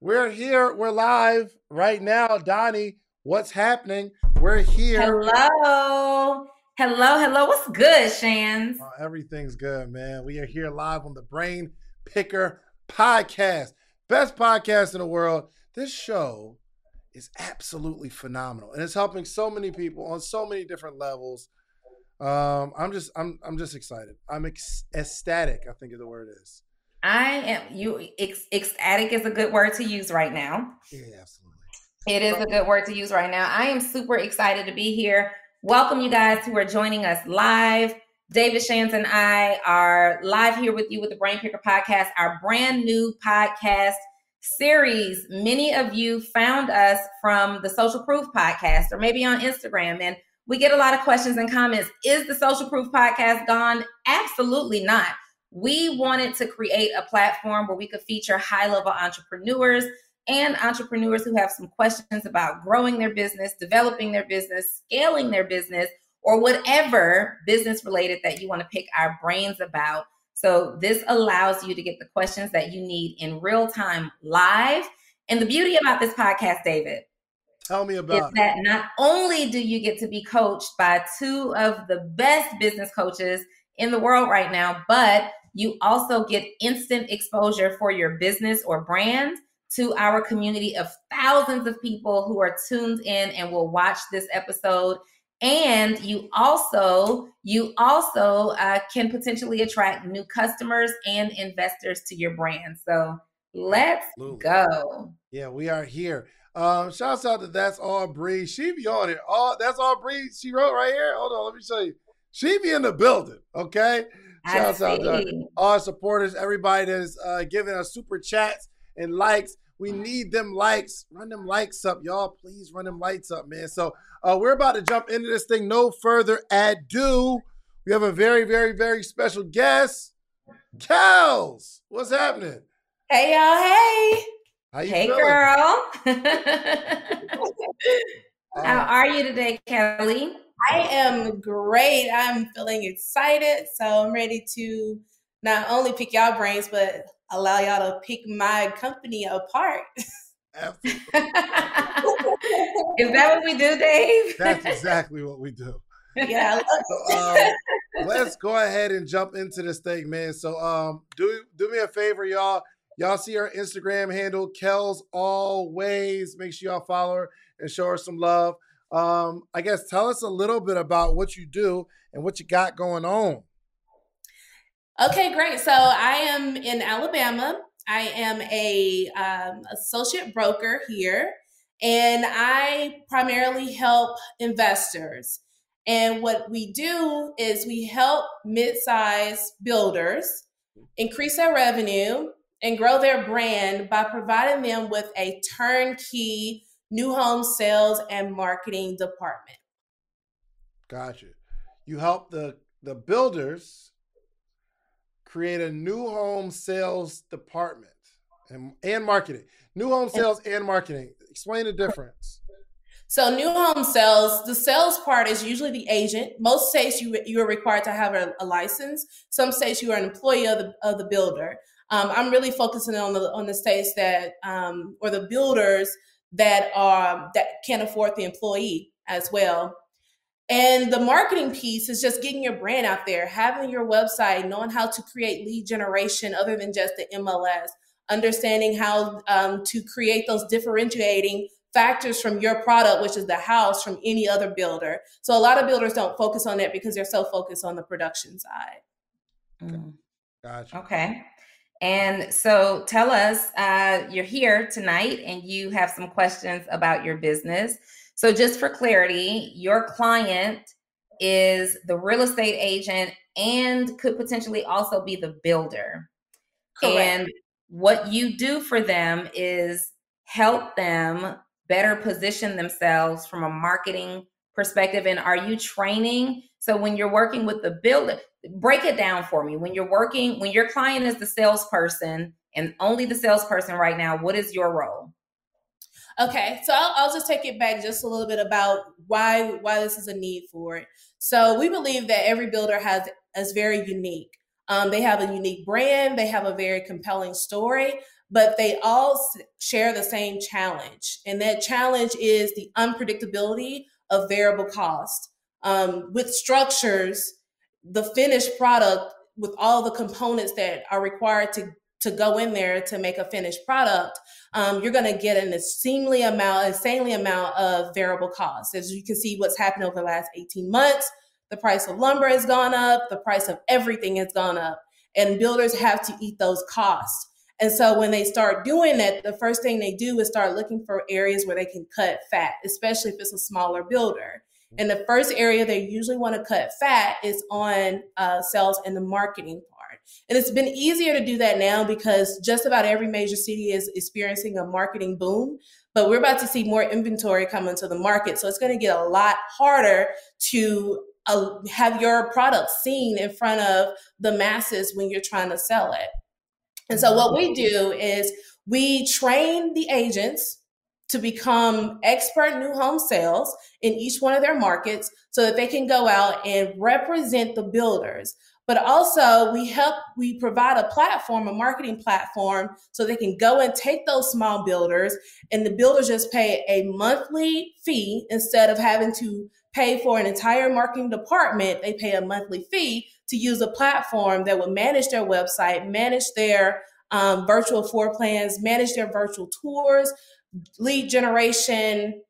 We're here. We're live right now. Donnie, what's happening? We're here. Hello. Hello. Hello. What's good, Shands? Oh, everything's good, man. We are here live on the Brain Picker podcast. Best podcast in the world. This show is absolutely phenomenal and it's helping so many people on so many different levels. Um, I'm just I'm I'm just excited. I'm ec- ecstatic, I think is the word is. I am you ec- ecstatic is a good word to use right now. Yeah, absolutely. It is a good word to use right now. I am super excited to be here. Welcome you guys who are joining us live. David Shands and I are live here with you with the Brain Picker podcast, our brand new podcast series. Many of you found us from the Social Proof podcast or maybe on Instagram and we get a lot of questions and comments. Is the Social Proof podcast gone? Absolutely not we wanted to create a platform where we could feature high level entrepreneurs and entrepreneurs who have some questions about growing their business, developing their business, scaling their business, or whatever business related that you want to pick our brains about. So, this allows you to get the questions that you need in real time live. And the beauty about this podcast, David, Tell me about is that not only do you get to be coached by two of the best business coaches in the world right now, but you also get instant exposure for your business or brand to our community of thousands of people who are tuned in and will watch this episode. And you also you also uh, can potentially attract new customers and investors to your brand. So let's Absolutely. go. Yeah we are here. Um shouts out to that's all breeze. She be on it all that's all breeze. She wrote right here. Hold on let me show you she be in the building okay Shouts out to all our supporters, everybody that's uh, giving us super chats and likes. We need them likes. Run them likes up, y'all. Please run them lights up, man. So uh, we're about to jump into this thing. No further ado. We have a very, very, very special guest. Kels, what's happening? Hey, y'all. Hey. How you hey, feeling? girl. How are you today, Kelly? I am great. I'm feeling excited. So I'm ready to not only pick y'all brains, but allow y'all to pick my company apart. Absolutely. Is that what we do, Dave? That's exactly what we do. Yeah. So, um, let's go ahead and jump into this thing, man. So, um, do do me a favor, y'all. Y'all see our Instagram handle, Kels Always. Make sure y'all follow her and show her some love. Um, I guess tell us a little bit about what you do and what you got going on. Okay, great. So I am in Alabama. I am a um, associate broker here, and I primarily help investors. And what we do is we help mid-sized builders increase their revenue and grow their brand by providing them with a turnkey new home sales and marketing department. Gotcha. You help the the builders create a new home sales department and, and marketing. New home sales and marketing. Explain the difference. So new home sales, the sales part is usually the agent. Most states you you are required to have a, a license. Some states you are an employee of the of the builder. Um, I'm really focusing on the on the states that um, or the builders that are that can afford the employee as well. And the marketing piece is just getting your brand out there, having your website, knowing how to create lead generation other than just the MLS, understanding how um, to create those differentiating factors from your product, which is the house, from any other builder. So a lot of builders don't focus on that because they're so focused on the production side. Mm. Gotcha. Okay. And so tell us, uh, you're here tonight and you have some questions about your business. So, just for clarity, your client is the real estate agent and could potentially also be the builder. Correct. And what you do for them is help them better position themselves from a marketing perspective. And are you training? So when you're working with the builder, break it down for me. When you're working, when your client is the salesperson and only the salesperson right now, what is your role? Okay, so I'll, I'll, just take it back just a little bit about why why this is a need for it. So we believe that every builder has is very unique. Um, they have a unique brand, they have a very compelling story, but they all share the same challenge, and that challenge is the unpredictability of variable cost. Um, with structures, the finished product with all the components that are required to to go in there to make a finished product, um, you're going to get an insanely amount, insanely amount of variable costs. As you can see, what's happened over the last 18 months, the price of lumber has gone up, the price of everything has gone up, and builders have to eat those costs. And so when they start doing that, the first thing they do is start looking for areas where they can cut fat, especially if it's a smaller builder. And the first area they usually want to cut fat is on uh, sales and the marketing part. And it's been easier to do that now because just about every major city is experiencing a marketing boom. But we're about to see more inventory come into the market. So it's going to get a lot harder to uh, have your product seen in front of the masses when you're trying to sell it. And so what we do is we train the agents to become expert new home sales in each one of their markets so that they can go out and represent the builders. But also, we help, we provide a platform, a marketing platform, so they can go and take those small builders, and the builders just pay a monthly fee instead of having to pay for an entire marketing department. They pay a monthly fee to use a platform that will manage their website, manage their um, virtual floor plans, manage their virtual tours, lead generation,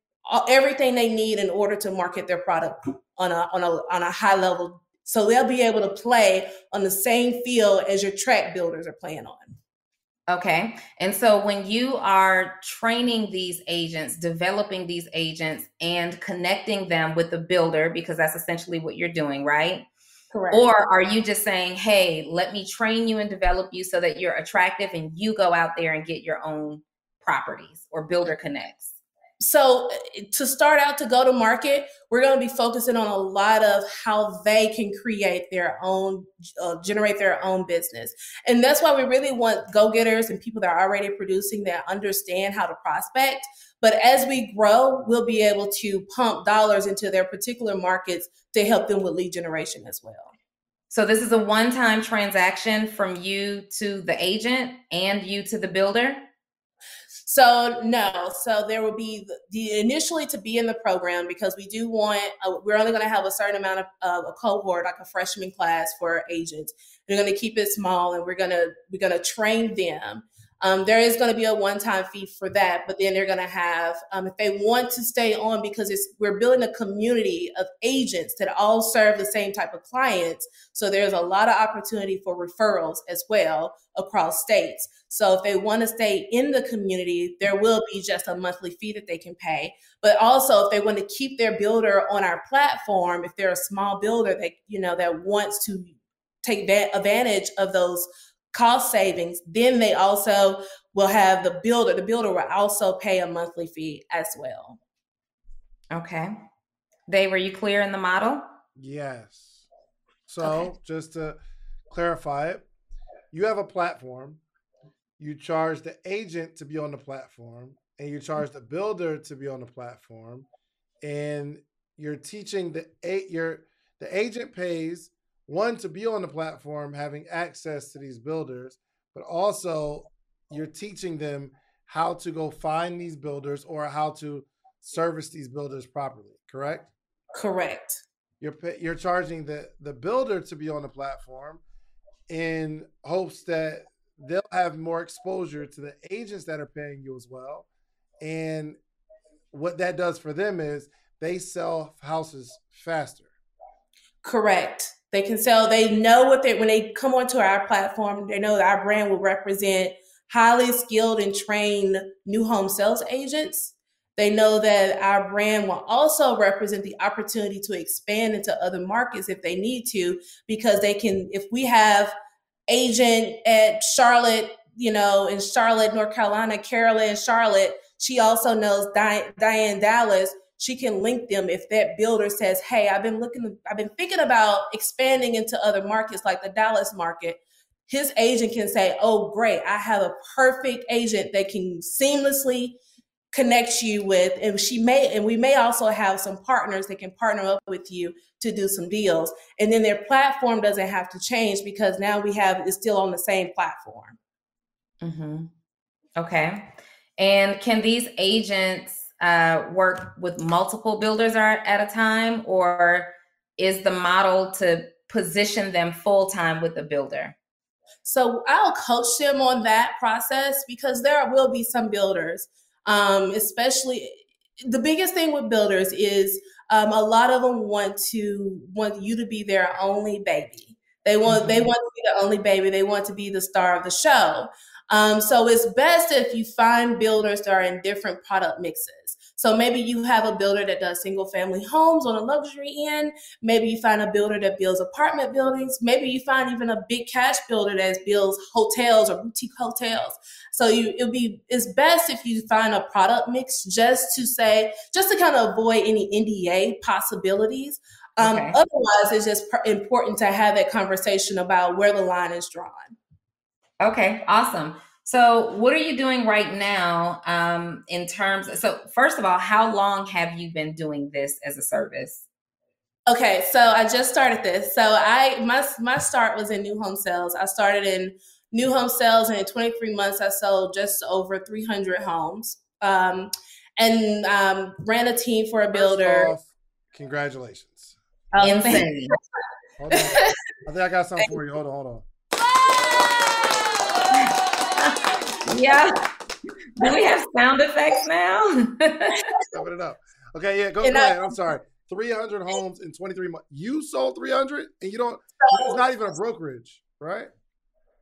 everything they need in order to market their product on a on a on a high level. So they'll be able to play on the same field as your tract builders are playing on. Okay. And so when you are training these agents, developing these agents, and connecting them with the builder, because that's essentially what you're doing, right? Correct. Or are you just saying, hey, let me train you and develop you so that you're attractive and you go out there and get your own properties or builder connects? So, eh, to start out to go to market, we're going to be focusing on a lot of how they can create their own, uh, generate their own business. And that's why we really want go getters and people that are already producing that understand how to prospect. But as we grow, we'll be able to pump dollars into their particular markets to help them with lead generation as well. So, this is a one time transaction from you to the agent and you to the builder? So no, so there will be the, the, initially to be in the program because we do want uh, we're only going to have a certain amount of uh, a cohort like a freshman class for agents. We're going to keep it small and we're going to we're going to train them um, there is going to be a one-time fee for that, but then they're going to have, um, if they want to stay on, because it's we're building a community of agents that all serve the same type of clients. So there's a lot of opportunity for referrals as well across states. So if they want to stay in the community, there will be just a monthly fee that they can pay. But also, if they want to keep their builder on our platform, if they're a small builder that you know that wants to take advantage of those cost savings, then they also will have the builder. The builder will also pay a monthly fee as well. Okay. Dave, were you clear in the model? Yes. So okay. just to clarify it, you have a platform, you charge the agent to be on the platform, and you charge the builder to be on the platform, and you're teaching the eight your the agent pays one to be on the platform having access to these builders but also you're teaching them how to go find these builders or how to service these builders properly correct? Correct. You're you're charging the the builder to be on the platform in hopes that they'll have more exposure to the agents that are paying you as well. And what that does for them is they sell houses faster correct they can sell, they know what they, when they come onto our platform, they know that our brand will represent highly skilled and trained new home sales agents They know that our brand will also represent the opportunity to expand into other markets if they need to, because they can, if we have agent at Charlotte, you know, in Charlotte, North Carolina, Carolyn, Charlotte, she also knows Diane, Diane Dallas. She can link them if that builder says, "Hey, I've been looking, I've been thinking about expanding into other markets like the Dallas market." His agent can say, "Oh, great! I have a perfect agent that can seamlessly connect you with and she may and we may also have some partners that can partner up with you to do some deals and then their platform doesn't have to change because now we have it's still on the same platform mm-hmm. okay and can these agents uh, work with multiple builders at a time or is the model to position them full time with a builder so i'll coach them on that process because there will be some builders um, especially the biggest thing with builders is um, a lot of them want to want you to be their only baby. They want mm-hmm. they want to be the only baby. They want to be the star of the show. Um, so it's best if you find builders that are in different product mixes. So maybe you have a builder that does single family homes on a luxury end. Maybe you find a builder that builds apartment buildings. Maybe you find even a big cash builder that builds hotels or boutique hotels. So you it'll be it's best if you find a product mix just to say just to kind of avoid any NDA possibilities. Um, okay. Otherwise, it's just important to have that conversation about where the line is drawn. Okay, awesome. So, what are you doing right now um, in terms? Of, so, first of all, how long have you been doing this as a service? Okay, so I just started this. So, I my my start was in new home sales. I started in new home sales, and in 23 months, I sold just over 300 homes, um, and um, ran a team for a builder. Off, congratulations! Um, Insane. I think I got something for you. Hold on, hold on yeah. Do we have sound effects now? Open it up. Okay, yeah, go, go ahead. I'm sorry. 300 homes in 23 months. You sold 300 and you don't, it's not even a brokerage, right?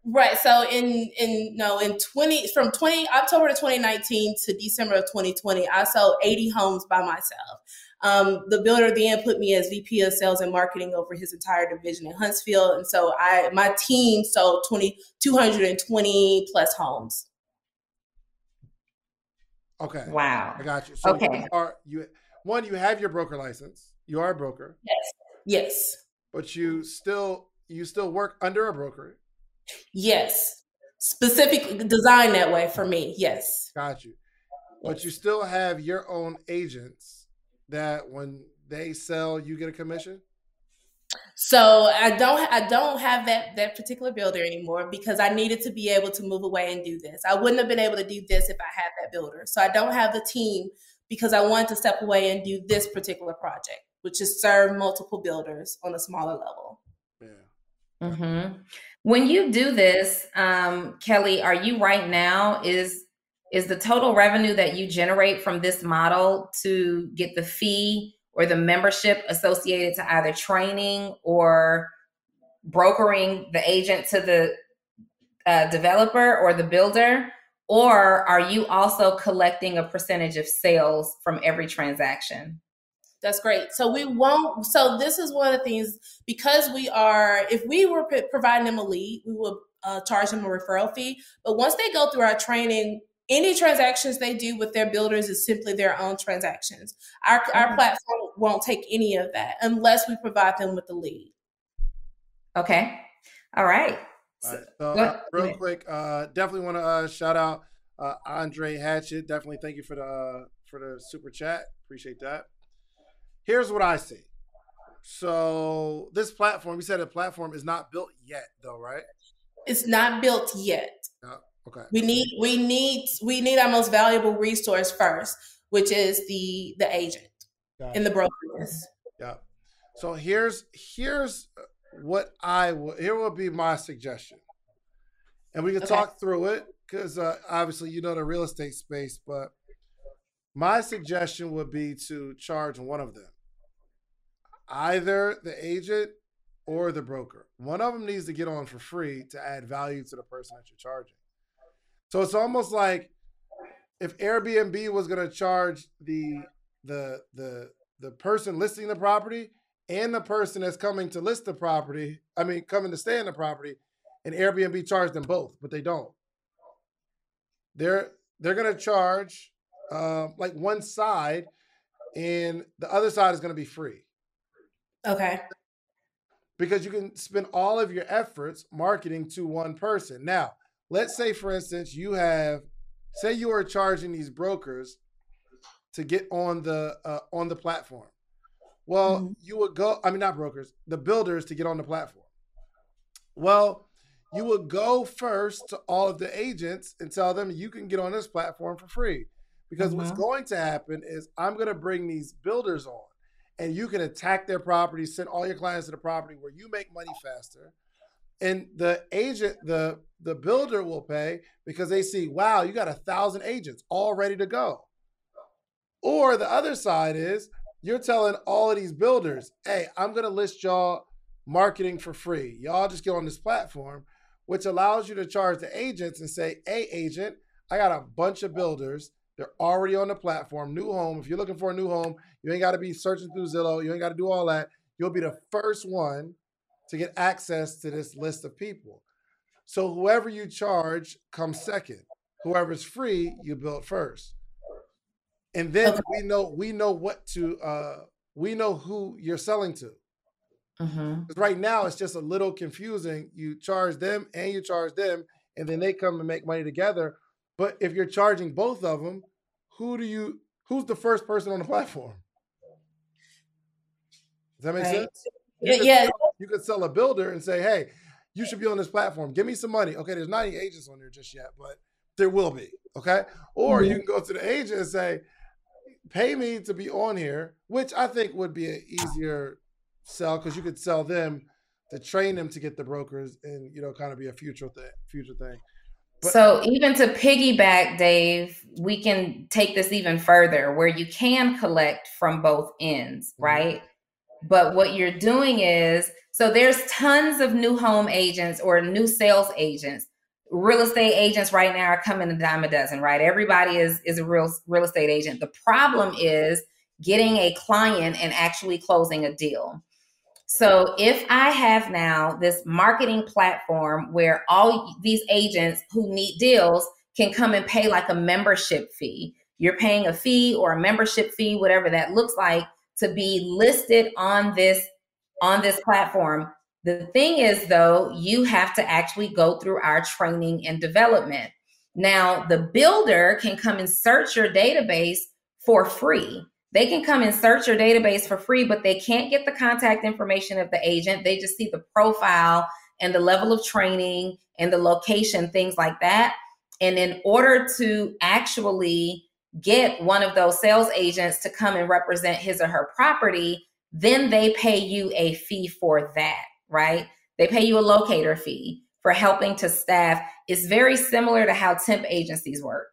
Right. So in in no in 20 from 20 October to 2019 to December of 2020, I sold 80 homes by myself. Um, the builder then put me as VP of sales and marketing over his entire division in Huntsville. And so I my team sold 20, 220 plus homes. Okay. Wow. I got you. So okay. You are you one, you have your broker license. You are a broker. Yes. Yes. But you still you still work under a broker. Yes. Specifically designed that way for me. Yes. Got you. But you still have your own agents that when they sell, you get a commission? So I don't I don't have that that particular builder anymore because I needed to be able to move away and do this. I wouldn't have been able to do this if I had that builder. So I don't have the team because I wanted to step away and do this particular project, which is serve multiple builders on a smaller level. Yeah. Mm-hmm. When you do this, um, Kelly, are you right now is is the total revenue that you generate from this model to get the fee or the membership associated to either training or brokering the agent to the uh, developer or the builder? Or are you also collecting a percentage of sales from every transaction? That's great. So we won't. So this is one of the things because we are. If we were providing them a lead, we would uh, charge them a referral fee. But once they go through our training, any transactions they do with their builders is simply their own transactions. Our, our platform won't take any of that unless we provide them with the lead. Okay. All right. All right. So, uh, real quick, uh, definitely want to uh, shout out uh, Andre Hatchett. Definitely thank you for the uh, for the super chat. Appreciate that. Here's what I see. So this platform, we said a platform is not built yet, though, right? It's not built yet. Okay. We need we need we need our most valuable resource first, which is the the agent in the brokenness. Yeah. So here's here's what I will here will be my suggestion, and we can okay. talk through it because uh, obviously you know the real estate space, but my suggestion would be to charge one of them, either the agent or the broker. One of them needs to get on for free to add value to the person that you're charging. So it's almost like if Airbnb was going to charge the the the the person listing the property and the person that's coming to list the property, I mean, coming to stay in the property, and Airbnb charge them both, but they don't. They're they're going to charge uh, like one side, and the other side is going to be free. Okay. Because you can spend all of your efforts marketing to one person. Now, let's say, for instance, you have, say, you are charging these brokers to get on the uh, on the platform. Well, mm-hmm. you would go. I mean, not brokers, the builders to get on the platform. Well, you would go first to all of the agents and tell them you can get on this platform for free. Because mm-hmm. what's going to happen is I'm going to bring these builders on and you can attack their property, send all your clients to the property where you make money faster. And the agent, the the builder will pay because they see, wow, you got a thousand agents all ready to go. Or the other side is you're telling all of these builders, hey, I'm gonna list y'all marketing for free. Y'all just get on this platform, which allows you to charge the agents and say, hey, agent, I got a bunch of builders they're already on the platform. New home. If you're looking for a new home, you ain't got to be searching through Zillow. You ain't got to do all that. You'll be the first one to get access to this list of people. So whoever you charge comes second. Whoever's free, you build first. And then okay. we know we know what to uh we know who you're selling to. Mm-hmm. Right now, it's just a little confusing. You charge them and you charge them, and then they come and make money together. But if you're charging both of them, who do you? Who's the first person on the platform? Does that make right. sense? You yeah. Sell, you could sell a builder and say, "Hey, you should be on this platform. Give me some money." Okay, there's not any agents on there just yet, but there will be. Okay, or mm-hmm. you can go to the agent and say, "Pay me to be on here," which I think would be an easier sell because you could sell them to train them to get the brokers and you know kind of be a future thing. Future thing. But- so even to piggyback, Dave, we can take this even further where you can collect from both ends, mm-hmm. right? But what you're doing is so there's tons of new home agents or new sales agents. Real estate agents right now are coming a dime a dozen, right? Everybody is is a real real estate agent. The problem is getting a client and actually closing a deal. So if I have now this marketing platform where all these agents who need deals can come and pay like a membership fee, you're paying a fee or a membership fee, whatever that looks like, to be listed on this on this platform. The thing is though, you have to actually go through our training and development. Now, the builder can come and search your database for free. They can come and search your database for free, but they can't get the contact information of the agent. They just see the profile and the level of training and the location, things like that. And in order to actually get one of those sales agents to come and represent his or her property, then they pay you a fee for that, right? They pay you a locator fee for helping to staff. It's very similar to how temp agencies work.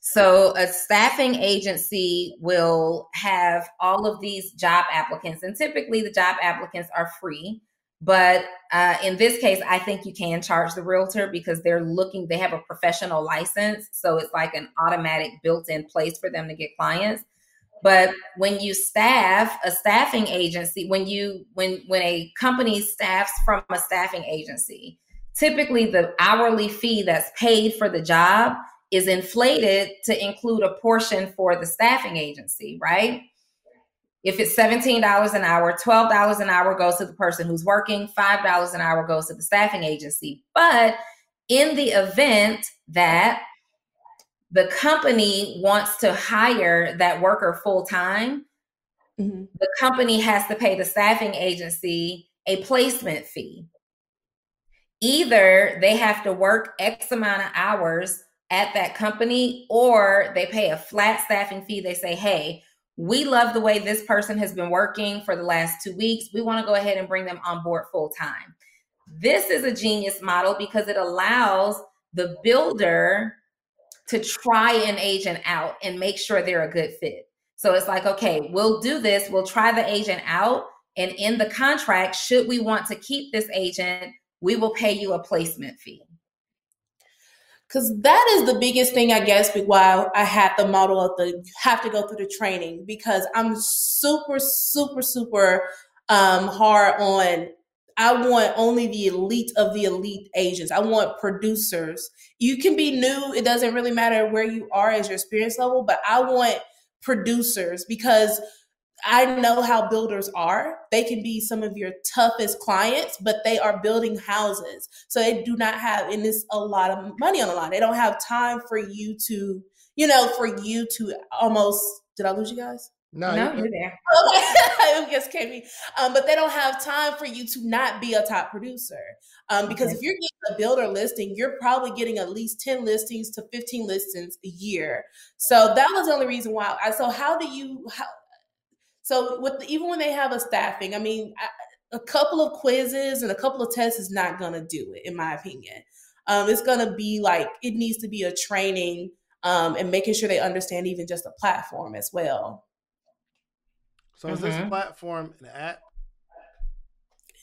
So a staffing agency will have all of these job applicants, and typically the job applicants are free. But uh, in this case, I think you can charge the realtor because they're looking, they have a professional license. So it's like an automatic built in place for them to get clients. But when you staff a staffing agency, when you when when a company staffs from a staffing agency, typically the hourly fee that's paid for the job is inflated to include a portion for the staffing agency, right? If it's $17 an hour, $12 an hour goes to the person who's working, $5 an hour goes to the staffing agency. But in the event that the company wants to hire that worker full time, mm-hmm. the company has to pay the staffing agency a placement fee. Either they have to work X amount of hours at that company or they pay a flat staffing fee. They say, hey, we love the way this person has been working for the last two weeks. We want to go ahead and bring them on board full time. This is a genius model because it allows the builder to try an agent out and make sure they're a good fit. So it's like, okay, we'll do this, we'll try the agent out. And in the contract, should we want to keep this agent, we will pay you a placement fee. Because that is the biggest thing i guess why i had the model of the have to go through the training because i'm super super super um, hard on I want only the elite of the elite agents. I want producers. You can be new. It doesn't really matter where you are as your experience level, but I want producers because I know how builders are. They can be some of your toughest clients, but they are building houses. So they do not have, and it's a lot of money on the line. They don't have time for you to, you know, for you to almost, did I lose you guys? No, no you're, you're there. Okay, just came me. Um, but they don't have time for you to not be a top producer. Um, because okay. if you're getting a builder listing, you're probably getting at least 10 listings to 15 listings a year. So that was the only reason why. I, so how do you, how, so with even when they have a staffing, I mean, a couple of quizzes and a couple of tests is not going to do it, in my opinion. Um, it's going to be like it needs to be a training um, and making sure they understand even just the platform as well. So is mm-hmm. this platform an app?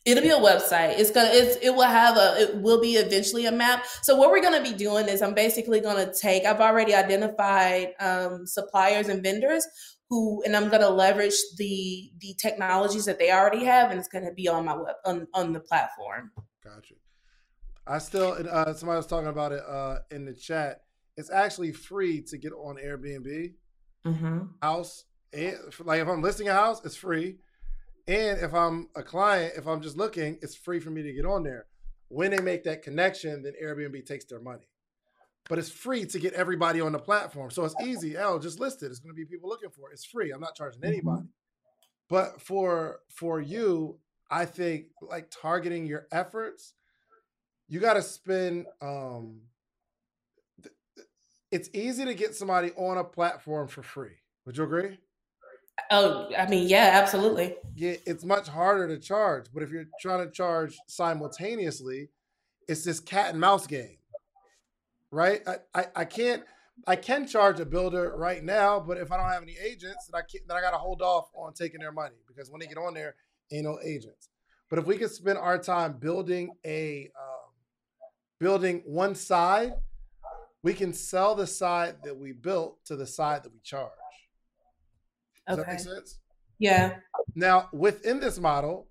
It'll be a website. It's gonna. It's, it will have a. It will be eventually a map. So what we're gonna be doing is I'm basically gonna take. I've already identified um, suppliers and vendors who, and I'm gonna leverage the the technologies that they already have, and it's gonna be on my web on on the platform. Gotcha. I still. Uh, somebody was talking about it uh, in the chat. It's actually free to get on Airbnb. Mm-hmm. House and like if I'm listing a house, it's free. And if I'm a client, if I'm just looking, it's free for me to get on there. When they make that connection, then Airbnb takes their money. But it's free to get everybody on the platform. So it's easy. L just list it. It's going to be people looking for it. It's free. I'm not charging mm-hmm. anybody. But for for you, I think like targeting your efforts, you got to spend um it's easy to get somebody on a platform for free. Would you agree? Oh, I mean, yeah, absolutely. Yeah, it's much harder to charge, but if you're trying to charge simultaneously, it's this cat and mouse game, right? I, I, I can't I can charge a builder right now, but if I don't have any agents, then I can't, then I got to hold off on taking their money because when they get on there, ain't no agents. But if we could spend our time building a um, building one side, we can sell the side that we built to the side that we charge. Does okay. that make sense? Yeah. Now, within this model,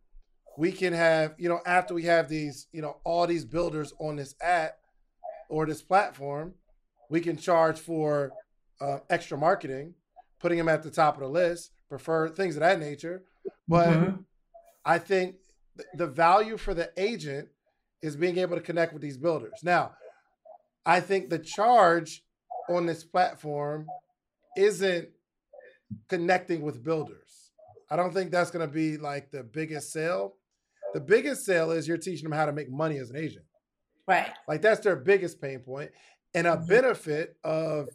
we can have, you know, after we have these, you know, all these builders on this app or this platform, we can charge for uh, extra marketing, putting them at the top of the list, prefer things of that nature. But mm-hmm. I think th- the value for the agent is being able to connect with these builders. Now, I think the charge on this platform isn't connecting with builders. I don't think that's going to be like the biggest sale. The biggest sale is you're teaching them how to make money as an agent. Right. Like that's their biggest pain point. And a mm-hmm. benefit of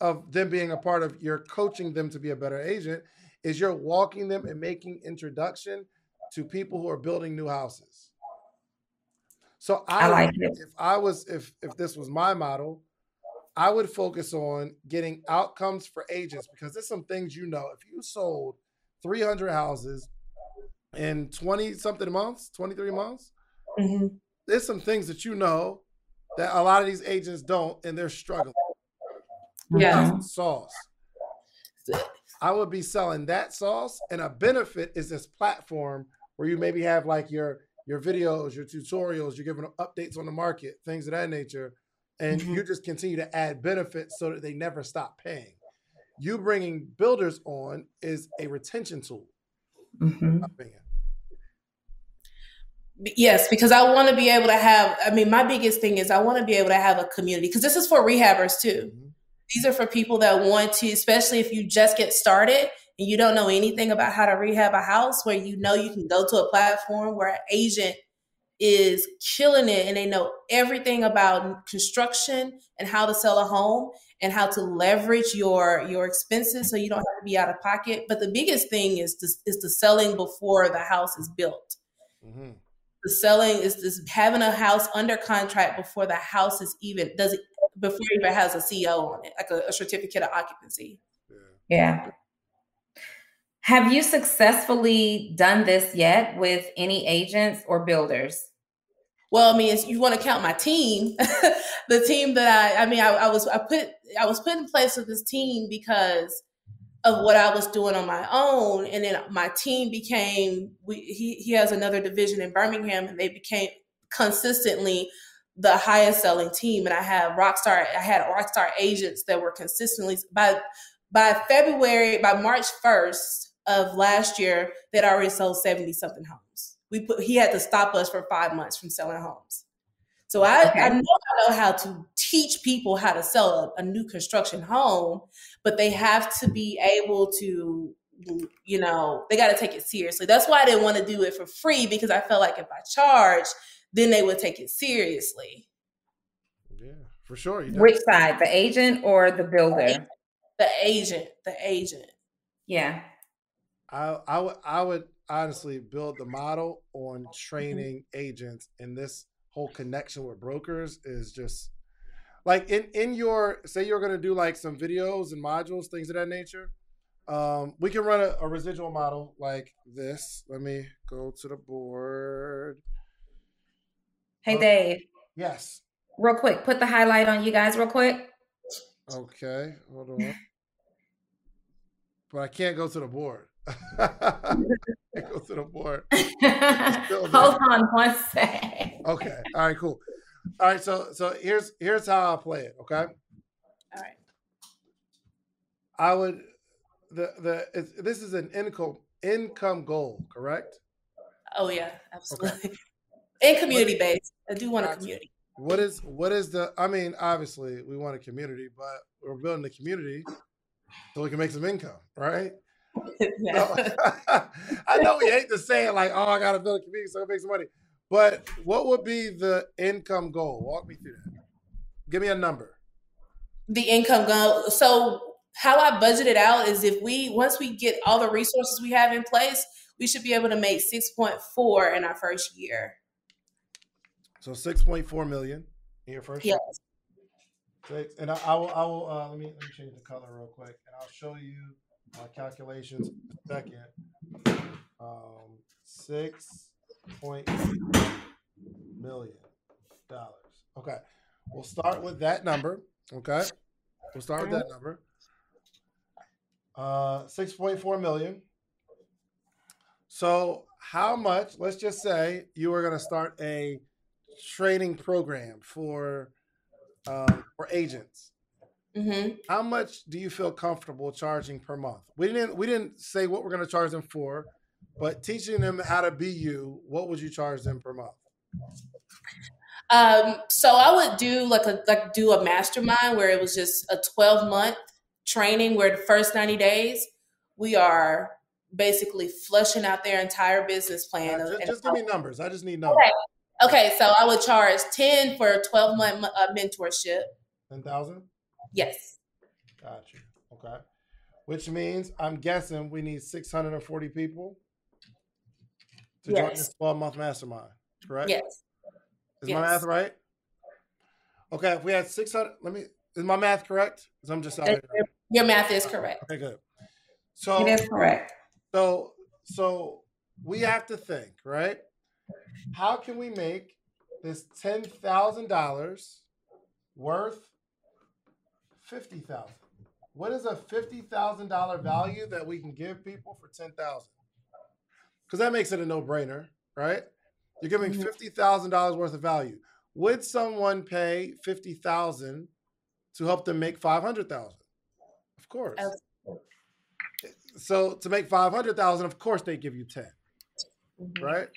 of them being a part of your coaching them to be a better agent is you're walking them and making introduction to people who are building new houses. So I, I like if I was if if this was my model, I would focus on getting outcomes for agents because there's some things you know. If you sold 300 houses in 20 something months, 23 months, mm-hmm. There's some things that you know that a lot of these agents don't, and they're struggling. Yeah. Sauce. I would be selling that sauce, and a benefit is this platform where you maybe have like your your videos, your tutorials, you're giving updates on the market, things of that nature and mm-hmm. you just continue to add benefits so that they never stop paying. You bringing builders on is a retention tool. Mm-hmm. Yes, because I want to be able to have. I mean, my biggest thing is I want to be able to have a community because this is for rehabbers too. Mm-hmm. These are for people that want to, especially if you just get started and you don't know anything about how to rehab a house, where you know you can go to a platform where an agent is killing it and they know everything about construction and how to sell a home and how to leverage your your expenses so you don't have to be out of pocket but the biggest thing is the, is the selling before the house is built mm-hmm. The selling is this having a house under contract before the house is even does it before it even has a co on it like a, a certificate of occupancy. Yeah. yeah. Have you successfully done this yet with any agents or builders? Well, I mean, you want to count my team, the team that I, I mean, I, I was, I put, I was put in place with this team because of what I was doing on my own, and then my team became. We, he he has another division in Birmingham, and they became consistently the highest selling team. And I have Rockstar. I had Rockstar agents that were consistently by by February by March first of last year, they'd already sold seventy something homes. We put he had to stop us for five months from selling homes. So I, okay. I know I know how to teach people how to sell a, a new construction home, but they have to be able to you know they got to take it seriously that's why i didn't want to do it for free because i felt like if i charge then they would take it seriously yeah for sure which side the agent or the builder the agent the agent yeah i i would i would honestly build the model on mm-hmm. training mm-hmm. agents in this whole connection with brokers is just like in in your say you're going to do like some videos and modules things of that nature um we can run a, a, residual model like this. Let me go to the board. Hey dave. Yes. Real quick put the highlight on you guys real quick. Okay hold on. But i can't go to the board go to the board hold on one sec okay all right cool all right, so so here's here's how I play it. Okay. All right. I would the the this is an income income goal, correct? Oh yeah, absolutely. Okay. And community based. I do want a community. What is what is the? I mean, obviously we want a community, but we're building a community so we can make some income, right? I know we hate to say it like, oh, I got to build a community so I can make some money. But what would be the income goal? Walk me through that. Give me a number. The income goal. So how I budget it out is if we once we get all the resources we have in place, we should be able to make 6.4 in our first year. So 6.4 million in your first yes. year. Six. And I, I will I will uh, let me let me change the color real quick and I'll show you my calculations in a second. Um, six point million dollars. Okay. We'll start with that number. Okay. We'll start with that number. Uh 6.4 million. So how much, let's just say you are going to start a training program for um, for agents. Mm-hmm. How much do you feel comfortable charging per month? We didn't we didn't say what we're going to charge them for. But teaching them how to be you, what would you charge them per month? Um, so I would do like a like do a mastermind where it was just a 12 month training where the first 90 days we are basically flushing out their entire business plan. Right, just, just give me numbers. I just need numbers. Okay. okay, so I would charge 10 for a 12 month uh, mentorship. 10,000? Yes. Gotcha. Okay. Which means I'm guessing we need 640 people to yes. join this 12 month mastermind, correct? Yes. Is yes. my math right? Okay, if we had 600, let me, is my math correct? Because I'm just out here. Your math is correct. Okay, good. So, it is correct. So, so we have to think, right? How can we make this $10,000 worth 50,000? What is a $50,000 value that we can give people for 10,000? because that makes it a no-brainer, right? You're giving mm-hmm. fifty thousand dollars worth of value. Would someone pay fifty thousand to help them make five hundred thousand? Of course. So to make five hundred thousand, of course they give you 10 mm-hmm. right?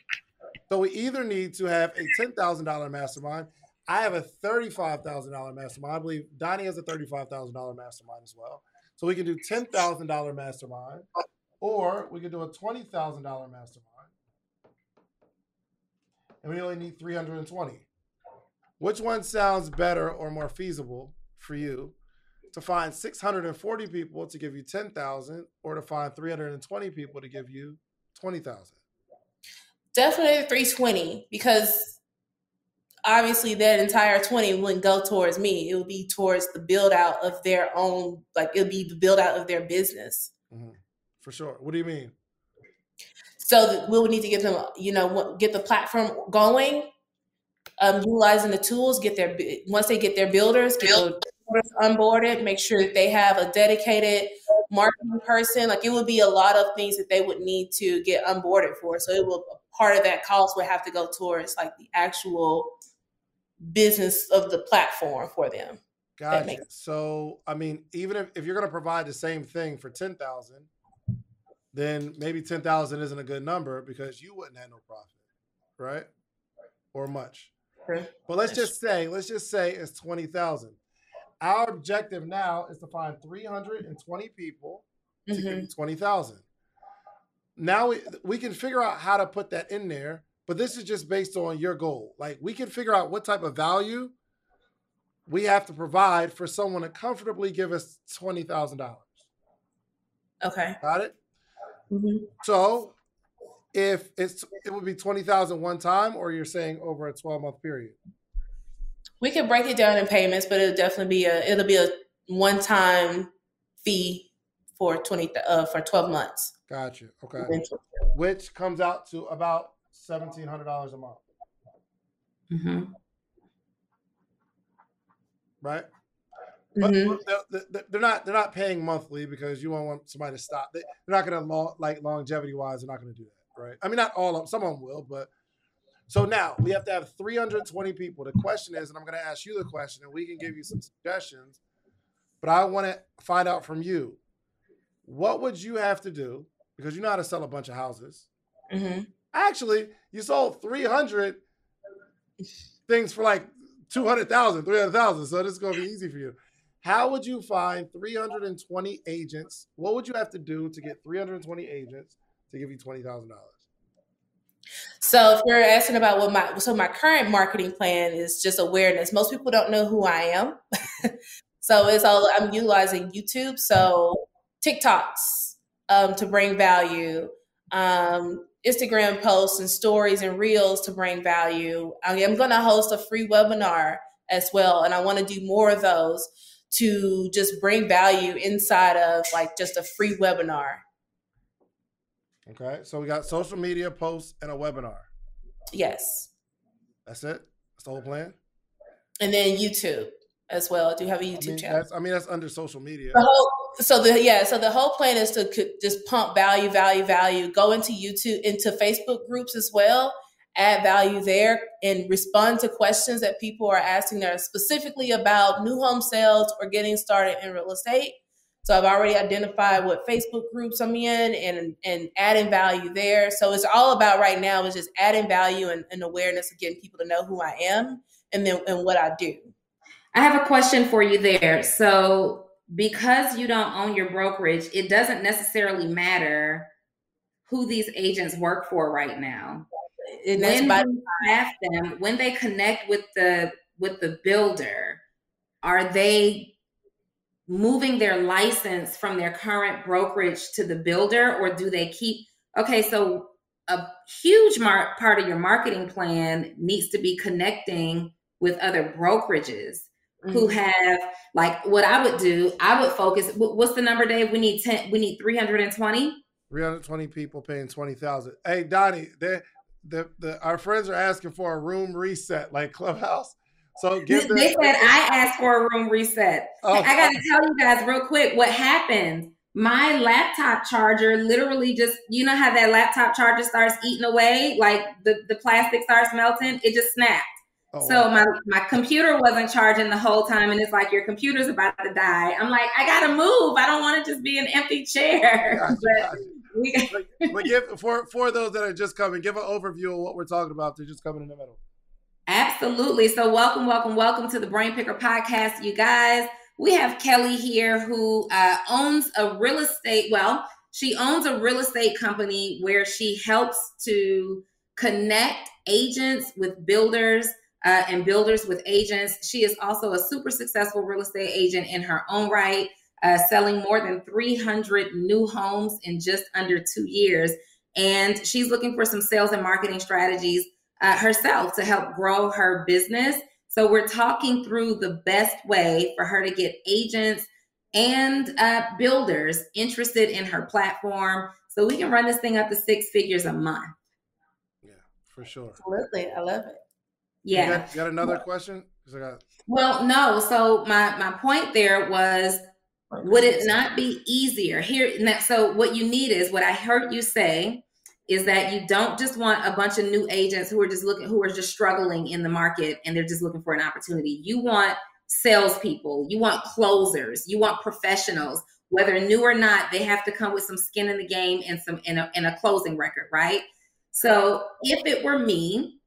So we either need to have a ten thousand dollar mastermind. I have a thirty-five thousand dollar mastermind. I believe Donnie has a thirty-five thousand dollar mastermind as well. So we can do ten thousand dollar mastermind or we could do a $20,000 mastermind. And we only need 320. Which one sounds better or more feasible for you? To find 640 people to give you 10,000 or to find 320 people to give you 20,000? Definitely 320 because obviously that entire 20 wouldn't go towards me. It would be towards the build out of their own, like it would be the build out of their business. Mm-hmm for sure. What do you mean? So we would need to get them, you know, get the platform going, um, utilizing the tools, get their once they get their builders, get the builders onboarded, make sure that they have a dedicated marketing person. Like it would be a lot of things that they would need to get onboarded for. So it will part of that cost would have to go towards like the actual business of the platform for them. Gotcha. So I mean, even if, if you're going to provide the same thing for ten thousand, then maybe ten thousand isn't a good number because you wouldn't have no profit, right? Or much. Okay. But let's just say, let's just say it's twenty thousand. Our objective now is to find three hundred and twenty people to mm-hmm. give you twenty thousand. Now we, we can figure out how to put that in there, but this is just based on your goal. Like we can figure out what type of value we have to provide for someone to comfortably give us twenty thousand dollars. Okay. Got it. Mm-hmm. So, if it's it would be twenty thousand one time, or you're saying over a twelve month period. We can break it down in payments, but it'll definitely be a it'll be a one time fee for twenty uh, for twelve months. Gotcha. Okay. Which comes out to about seventeen hundred dollars a month. Mm-hmm right? Mm-hmm. But they're not they're not paying monthly because you won't want somebody to stop. They're not going to long, like longevity wise. They're not going to do that, right? I mean, not all of them. Some of them will, but so now we have to have 320 people. The question is, and I'm going to ask you the question, and we can give you some suggestions. But I want to find out from you, what would you have to do because you know how to sell a bunch of houses. Mm-hmm. Actually, you sold 300 things for like 200,000, 300,000. So this is going to be easy for you. How would you find 320 agents? What would you have to do to get 320 agents to give you $20,000? So if you're asking about what my so my current marketing plan is just awareness. Most people don't know who I am. so it's all I'm utilizing YouTube, so TikToks um, to bring value. Um, Instagram posts and stories and reels to bring value. I am going to host a free webinar as well, and I want to do more of those to just bring value inside of like just a free webinar. Okay, so we got social media posts and a webinar. Yes. That's it. That's the whole plan. And then YouTube as well. I do have a YouTube I mean, channel. I mean, that's under social media. The whole, so the yeah, so the whole plan is to just pump value, value, value. Go into YouTube, into Facebook groups as well. Add value there and respond to questions that people are asking that are specifically about new home sales or getting started in real estate. So I've already identified what Facebook groups I'm in and and adding value there. So it's all about right now is just adding value and, and awareness of getting people to know who I am and then and what I do. I have a question for you there. So, because you don't own your brokerage, it doesn't necessarily matter who these agents work for right now. And when by- you have them, when they connect with the with the builder, are they moving their license from their current brokerage to the builder, or do they keep? Okay, so a huge mar- part of your marketing plan needs to be connecting with other brokerages mm-hmm. who have like what I would do. I would focus. What's the number, Dave? We need ten. We need three hundred and twenty. 320 people paying 20,000. Hey, Donnie, they, the, the, our friends are asking for a room reset like Clubhouse. So give They said I asked for a room reset. Oh, I got to tell you guys real quick what happened. My laptop charger literally just, you know how that laptop charger starts eating away, like the, the plastic starts melting? It just snapped. Oh, so my my computer wasn't charging the whole time, and it's like your computer's about to die. I'm like, I gotta move. I don't want to just be an empty chair. Gotcha, but, we, but, but give for for those that are just coming, give an overview of what we're talking about. They're just coming in the middle. Absolutely. So welcome, welcome, welcome to the Brain Picker Podcast, you guys. We have Kelly here who uh, owns a real estate. Well, she owns a real estate company where she helps to connect agents with builders uh, and builders with agents. She is also a super successful real estate agent in her own right, uh, selling more than 300 new homes in just under two years. And she's looking for some sales and marketing strategies uh, herself to help grow her business. So we're talking through the best way for her to get agents and uh, builders interested in her platform so we can run this thing up to six figures a month. Yeah, for sure. Absolutely. I love it. Yeah. You got, you got another question? Got... Well, no. So my my point there was, would it not be easier here? So what you need is what I heard you say is that you don't just want a bunch of new agents who are just looking who are just struggling in the market and they're just looking for an opportunity. You want salespeople, you want closers, you want professionals whether new or not, they have to come with some skin in the game and some in a, in a closing record, right? So if it were me,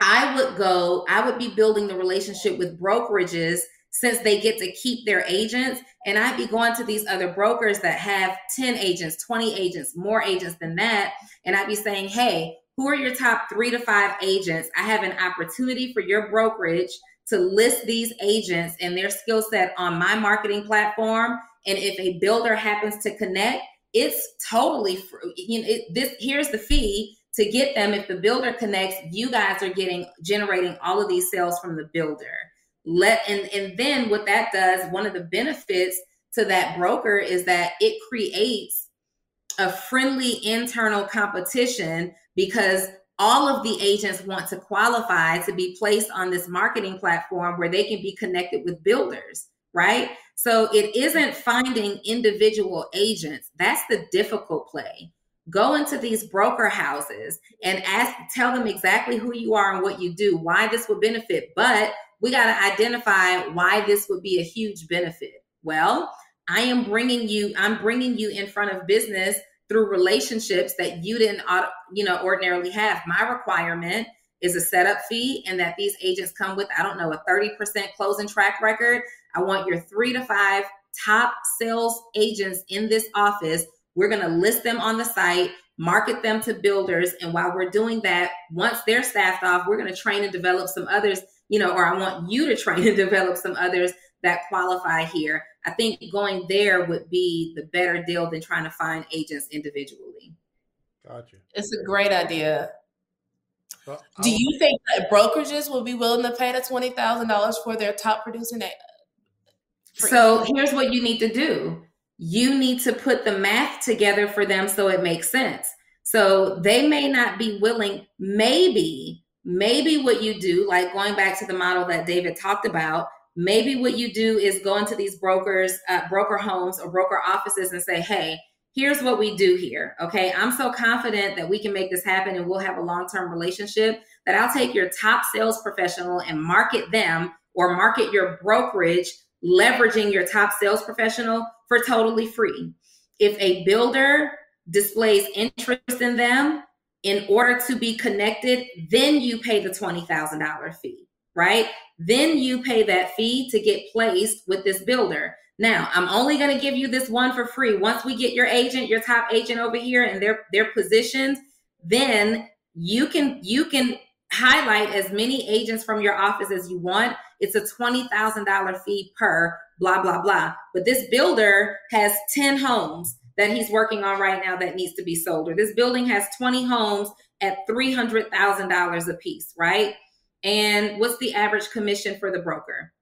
I would go, I would be building the relationship with brokerages since they get to keep their agents. And I'd be going to these other brokers that have 10 agents, 20 agents, more agents than that. And I'd be saying, hey, who are your top three to five agents? I have an opportunity for your brokerage to list these agents and their skill set on my marketing platform and if a builder happens to connect, it's totally free. You know, it, this here's the fee to get them. If the builder connects, you guys are getting generating all of these sales from the builder. Let and and then what that does, one of the benefits to that broker is that it creates a friendly internal competition because all of the agents want to qualify to be placed on this marketing platform where they can be connected with builders, right? So it isn't finding individual agents. That's the difficult play. Go into these broker houses and ask, tell them exactly who you are and what you do, why this would benefit. But we got to identify why this would be a huge benefit. Well, I am bringing you, I'm bringing you in front of business through relationships that you didn't, you know, ordinarily have. My requirement is a setup fee and that these agents come with, I don't know, a 30% closing track record. I want your three to five top sales agents in this office. We're going to list them on the site, market them to builders. And while we're doing that, once they're staffed off, we're going to train and develop some others, you know, or I want you to train and develop some others that qualify here. I think going there would be the better deal than trying to find agents individually. Gotcha. It's a great idea. Do you think that brokerages will be willing to pay the twenty thousand dollars for their top producing? So here's what you need to do. You need to put the math together for them so it makes sense. So they may not be willing. Maybe, maybe what you do, like going back to the model that David talked about, maybe what you do is go into these brokers, uh, broker homes or broker offices and say, hey here's what we do here. Okay. I'm so confident that we can make this happen and we'll have a long term relationship that I'll take your top sales professional and market them or market your brokerage, leveraging your top sales professional for totally free. If a builder displays interest in them in order to be connected, then you pay the $20,000 fee, right? Then you pay that fee to get placed with this builder. Now, I'm only going to give you this one for free. Once we get your agent, your top agent over here and they're they're positioned, then you can you can highlight as many agents from your office as you want. It's a $20,000 fee per blah blah blah. But this builder has 10 homes that he's working on right now that needs to be sold or this building has 20 homes at $300,000 a piece, right? And what's the average commission for the broker?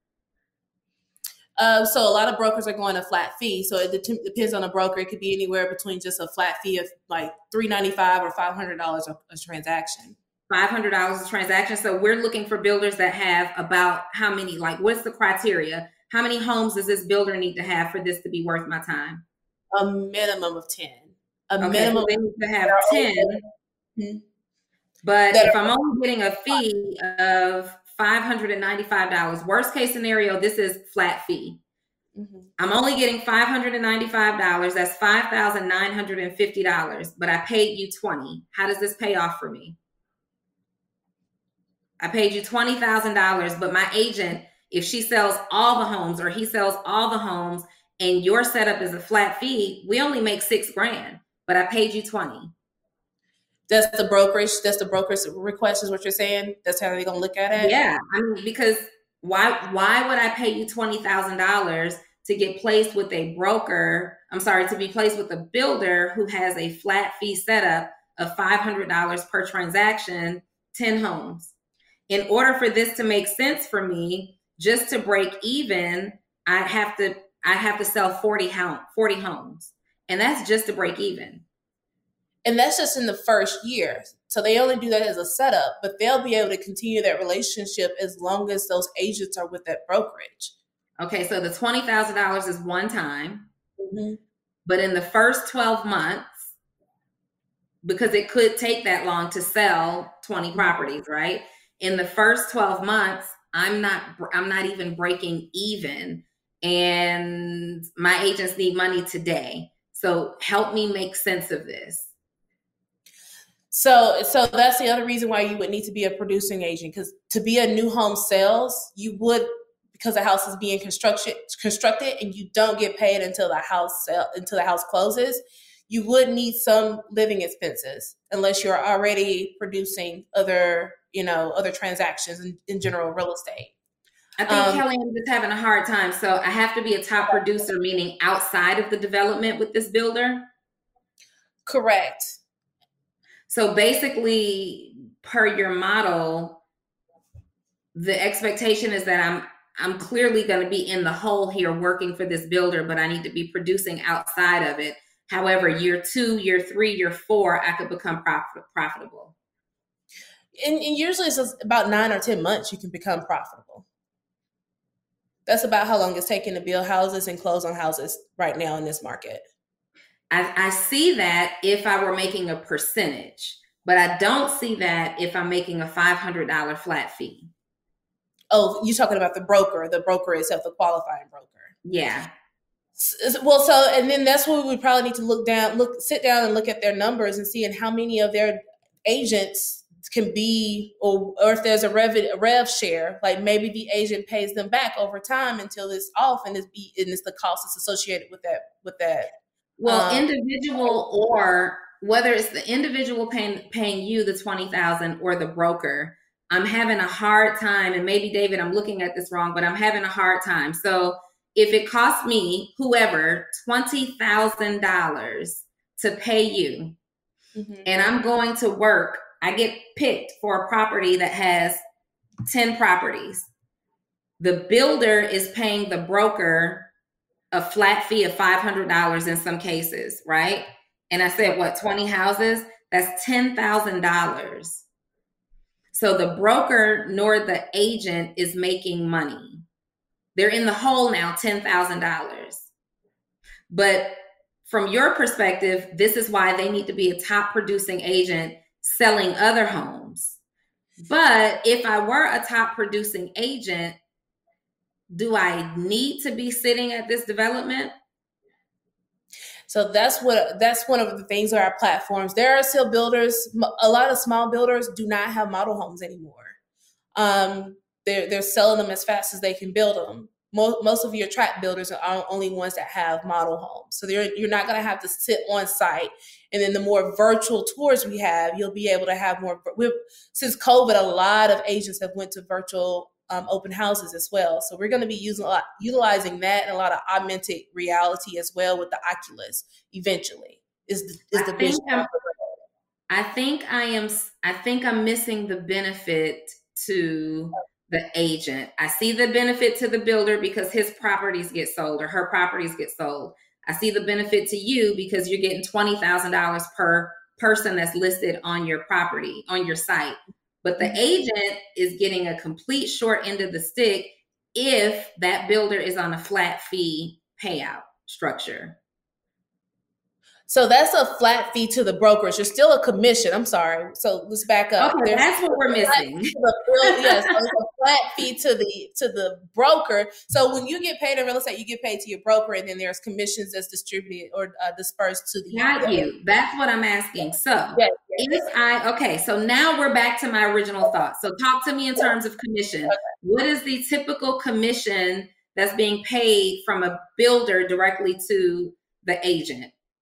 Um, so a lot of brokers are going a flat fee. So it de- depends on the broker. It could be anywhere between just a flat fee of like three ninety five or five hundred dollars a transaction. Five hundred dollars a transaction. So we're looking for builders that have about how many? Like, what's the criteria? How many homes does this builder need to have for this to be worth my time? A minimum of ten. A okay, minimum. So they need to have 10 mm-hmm. But that if I'm only getting a fee of $595. Worst case scenario, this is flat fee. Mm-hmm. I'm only getting $595. That's $5,950, but I paid you 20. How does this pay off for me? I paid you $20,000, but my agent, if she sells all the homes or he sells all the homes and your setup is a flat fee, we only make six grand, but I paid you 20. That's the brokerage. That's the broker's request. Is what you're saying? That's how they're gonna look at it. Yeah, I mean, because why? Why would I pay you twenty thousand dollars to get placed with a broker? I'm sorry, to be placed with a builder who has a flat fee setup of five hundred dollars per transaction, ten homes. In order for this to make sense for me, just to break even, I have to I have to sell 40 home, 40 homes. And that's just to break even. And that's just in the first year. So they only do that as a setup, but they'll be able to continue that relationship as long as those agents are with that brokerage. Okay, so the $20,000 is one time. Mm-hmm. But in the first 12 months, because it could take that long to sell 20 mm-hmm. properties, right? In the first 12 months, I'm not I'm not even breaking even and my agents need money today. So help me make sense of this. So, so that's the other reason why you would need to be a producing agent because to be a new home sales, you would because the house is being constructed constructed and you don't get paid until the house sell, until the house closes. You would need some living expenses unless you're already producing other, you know, other transactions in, in general real estate. I think um, Kelly is just having a hard time. So I have to be a top producer, meaning outside of the development with this builder. Correct. So basically, per your model, the expectation is that I'm I'm clearly going to be in the hole here working for this builder, but I need to be producing outside of it. However, year two, year three, year four, I could become profit, profitable. And, and usually it's about nine or 10 months you can become profitable. That's about how long it's taking to build houses and close on houses right now in this market. I, I see that if I were making a percentage, but I don't see that if I'm making a $500 flat fee. Oh, you're talking about the broker, the broker itself, the qualifying broker. Yeah. Well, so and then that's what we would probably need to look down, look, sit down and look at their numbers and see and how many of their agents can be or, or if there's a rev, a rev share like maybe the agent pays them back over time until it's off and it's be and it's the cost that's associated with that with that well um, individual or whether it's the individual paying paying you the 20000 or the broker i'm having a hard time and maybe david i'm looking at this wrong but i'm having a hard time. So if it costs me whoever $20000 to pay you mm-hmm. and i'm going to work I get picked for a property that has 10 properties. The builder is paying the broker a flat fee of $500 in some cases, right? And I said, what, 20 houses? That's $10,000. So the broker nor the agent is making money. They're in the hole now, $10,000. But from your perspective, this is why they need to be a top producing agent selling other homes. But if I were a top producing agent, do I need to be sitting at this development? So that's what that's one of the things of our platforms. There are still builders. A lot of small builders do not have model homes anymore. Um, they're they're selling them as fast as they can build them most, most of your tract builders are only ones that have model homes. So you're not going to have to sit on site. And then the more virtual tours we have, you'll be able to have more. Since COVID, a lot of agents have went to virtual um, open houses as well. So we're going to be using a lot, utilizing that and a lot of augmented reality as well with the Oculus. Eventually, is the, is the vision. I think I am. I think I'm missing the benefit to the agent. I see the benefit to the builder because his properties get sold or her properties get sold. I see the benefit to you because you're getting $20,000 per person that's listed on your property, on your site. But the mm-hmm. agent is getting a complete short end of the stick if that builder is on a flat fee payout structure. So that's a flat fee to the brokers. You're still a commission. I'm sorry. So let's back up. Okay, There's that's what we're missing. yes, so it's a flat fee to the to the broker. So when you get paid in real estate, you get paid to your broker, and then there's commissions that's distributed or uh, dispersed to the. Not you. That's what I'm asking. So yes, yes, if I okay, so now we're back to my original thought. So talk to me in terms of commission. Okay. What is the typical commission that's being paid from a builder directly to the agent?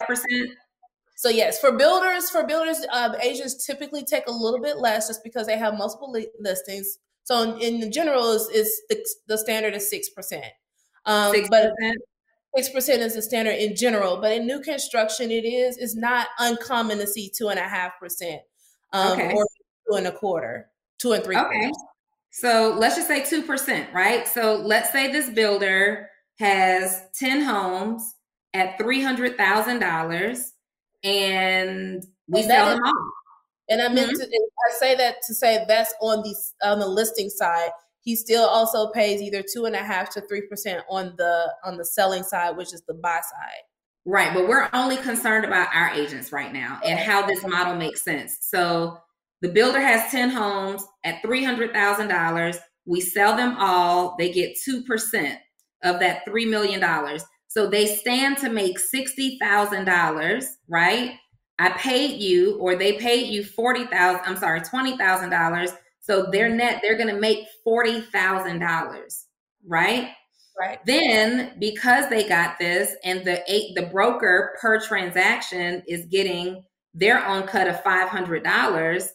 percent So yes, for builders, for builders, uh, agents typically take a little bit less just because they have multiple li- listings. So in, in general, is, is the, the standard is six percent. Um, 6%. But six percent is the standard in general. But in new construction, it is it's not uncommon to see two and a half percent, um, or two and a quarter, two and three. Okay. Quarters. So let's just say two percent, right? So let's say this builder has ten homes at three hundred thousand dollars and we and sell them all. And I meant mm-hmm. to I say that to say that's on the on the listing side. He still also pays either two and a half to three percent on the on the selling side, which is the buy side. Right, but we're only concerned about our agents right now and how this model makes sense. So the builder has 10 homes at $300,000. We sell them all. They get 2% of that $3 million. So they stand to make $60,000, right? I paid you or they paid you 40,000, I'm sorry, $20,000. So their net they're going to make $40,000, right? Right. Then because they got this and the eight the broker per transaction is getting their own cut of $500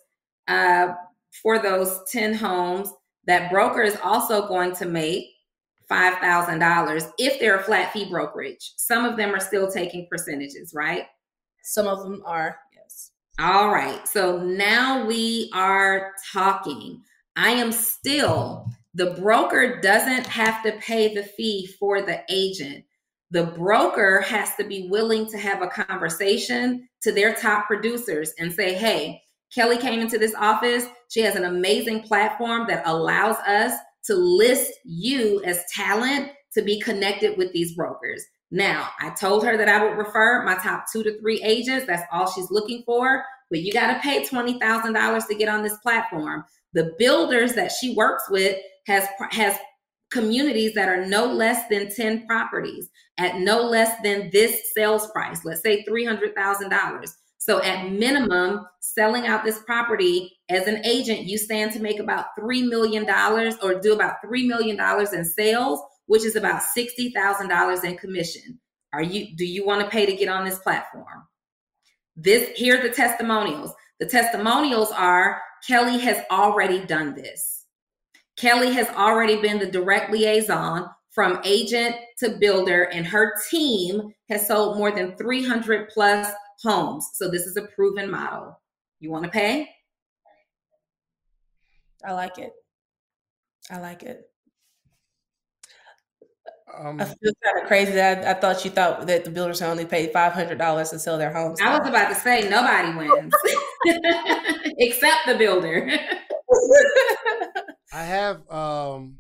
uh, for those 10 homes, that broker is also going to make $5,000 if they're a flat fee brokerage. Some of them are still taking percentages, right? Some of them are, yes. All right. So now we are talking. I am still, the broker doesn't have to pay the fee for the agent. The broker has to be willing to have a conversation to their top producers and say, hey, Kelly came into this office. She has an amazing platform that allows us to list you as talent to be connected with these brokers. Now, I told her that I would refer my top two to three agents. That's all she's looking for. But you got to pay $20,000 to get on this platform. The builders that she works with has has communities that are no less than 10 properties at no less than this sales price. Let's say $300,000. So at minimum, selling out this property as an agent, you stand to make about $3 million or do about $3 million in sales, which is about $60,000 in commission. Are you, do you want to pay to get on this platform? This, here are the testimonials. The testimonials are Kelly has already done this. Kelly has already been the direct liaison from agent to builder, and her team has sold more than 300 plus homes. So this is a proven model. You want to pay? I like it. I like it. Um, I feel kind of crazy. I, I thought you thought that the builders only paid five hundred dollars to sell their homes. I was about to say nobody wins except the builder. I have um,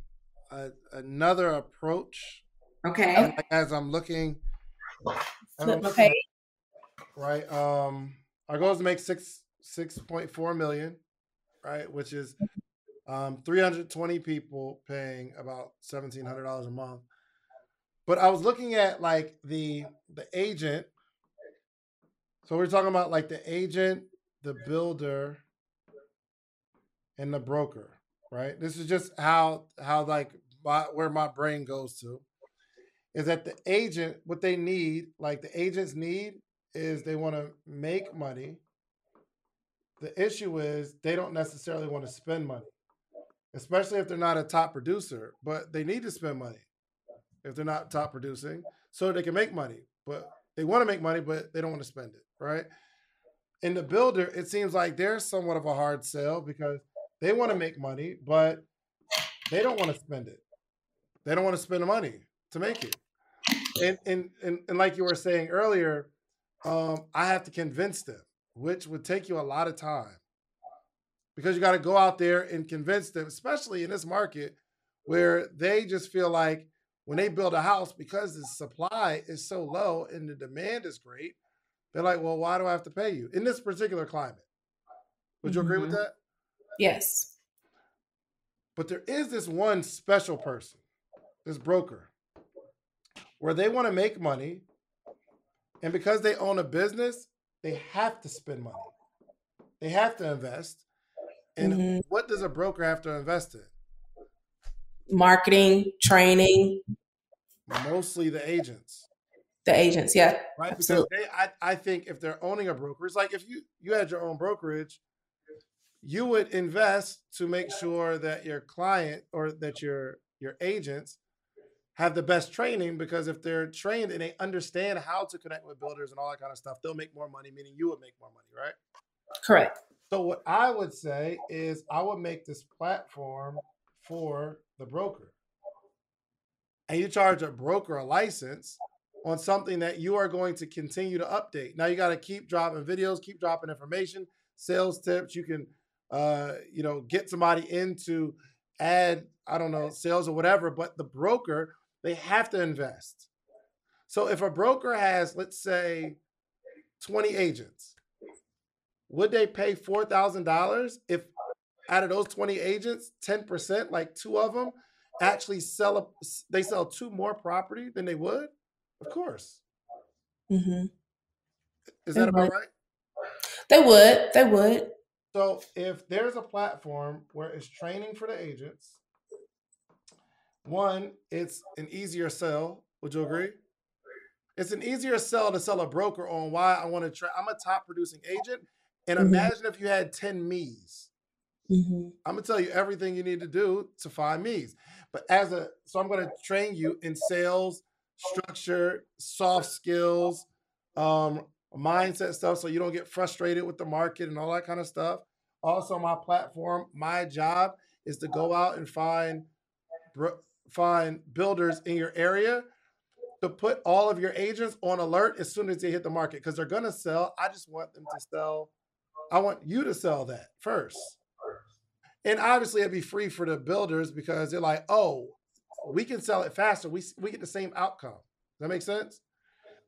a, another approach. Okay. As I'm looking, flip my page right? Um, our goal is to make six six point four million, right? Which is um, 320 people paying about seventeen hundred dollars a month. But I was looking at like the the agent. So we're talking about like the agent, the builder, and the broker, right? This is just how how like my, where my brain goes to is that the agent what they need, like the agents need is they want to make money. The issue is they don't necessarily want to spend money, especially if they're not a top producer, but they need to spend money if they're not top producing so they can make money. But they want to make money, but they don't want to spend it, right? In the builder, it seems like they're somewhat of a hard sell because they want to make money, but they don't want to spend it. They don't want to spend the money to make it. And, and and and like you were saying earlier, um, I have to convince them, which would take you a lot of time because you got to go out there and convince them, especially in this market where they just feel like when they build a house, because the supply is so low and the demand is great, they're like, well, why do I have to pay you in this particular climate? Would you mm-hmm. agree with mm-hmm. that? Yes. But there is this one special person, this broker, where they want to make money and because they own a business, they have to spend money. They have to invest. And mm-hmm. what does a broker have to invest in? Marketing, training. Mostly the agents. the agents. Yeah, right. Absolutely. Because they, I, I think if they're owning a broker, it's like if you you had your own brokerage, you would invest to make sure that your client or that your your agents have the best training because if they're trained and they understand how to connect with builders and all that kind of stuff, they'll make more money, meaning you would make more money, right? Correct. So what I would say is I would make this platform for the broker. And you charge a broker a license on something that you are going to continue to update. Now you got to keep dropping videos, keep dropping information, sales tips. You can uh, you know, get somebody into add, I don't know, sales or whatever, but the broker they have to invest. So if a broker has, let's say, 20 agents, would they pay $4,000 if out of those 20 agents, 10%, like two of them, actually sell a, they sell two more property than they would? Of course. Mm-hmm. Is that about right? They would. They would. So if there's a platform where it's training for the agents, one, it's an easier sell. Would you agree? It's an easier sell to sell a broker on why I want to try. I'm a top producing agent. And mm-hmm. imagine if you had 10 me's. Mm-hmm. I'm gonna tell you everything you need to do to find me's. But as a so I'm gonna train you in sales, structure, soft skills, um, mindset stuff, so you don't get frustrated with the market and all that kind of stuff. Also, my platform, my job is to go out and find find builders in your area to put all of your agents on alert as soon as they hit the market because they're going to sell. I just want them to sell. I want you to sell that first. And obviously, it'd be free for the builders because they're like, oh, we can sell it faster. We, we get the same outcome. Does that make sense?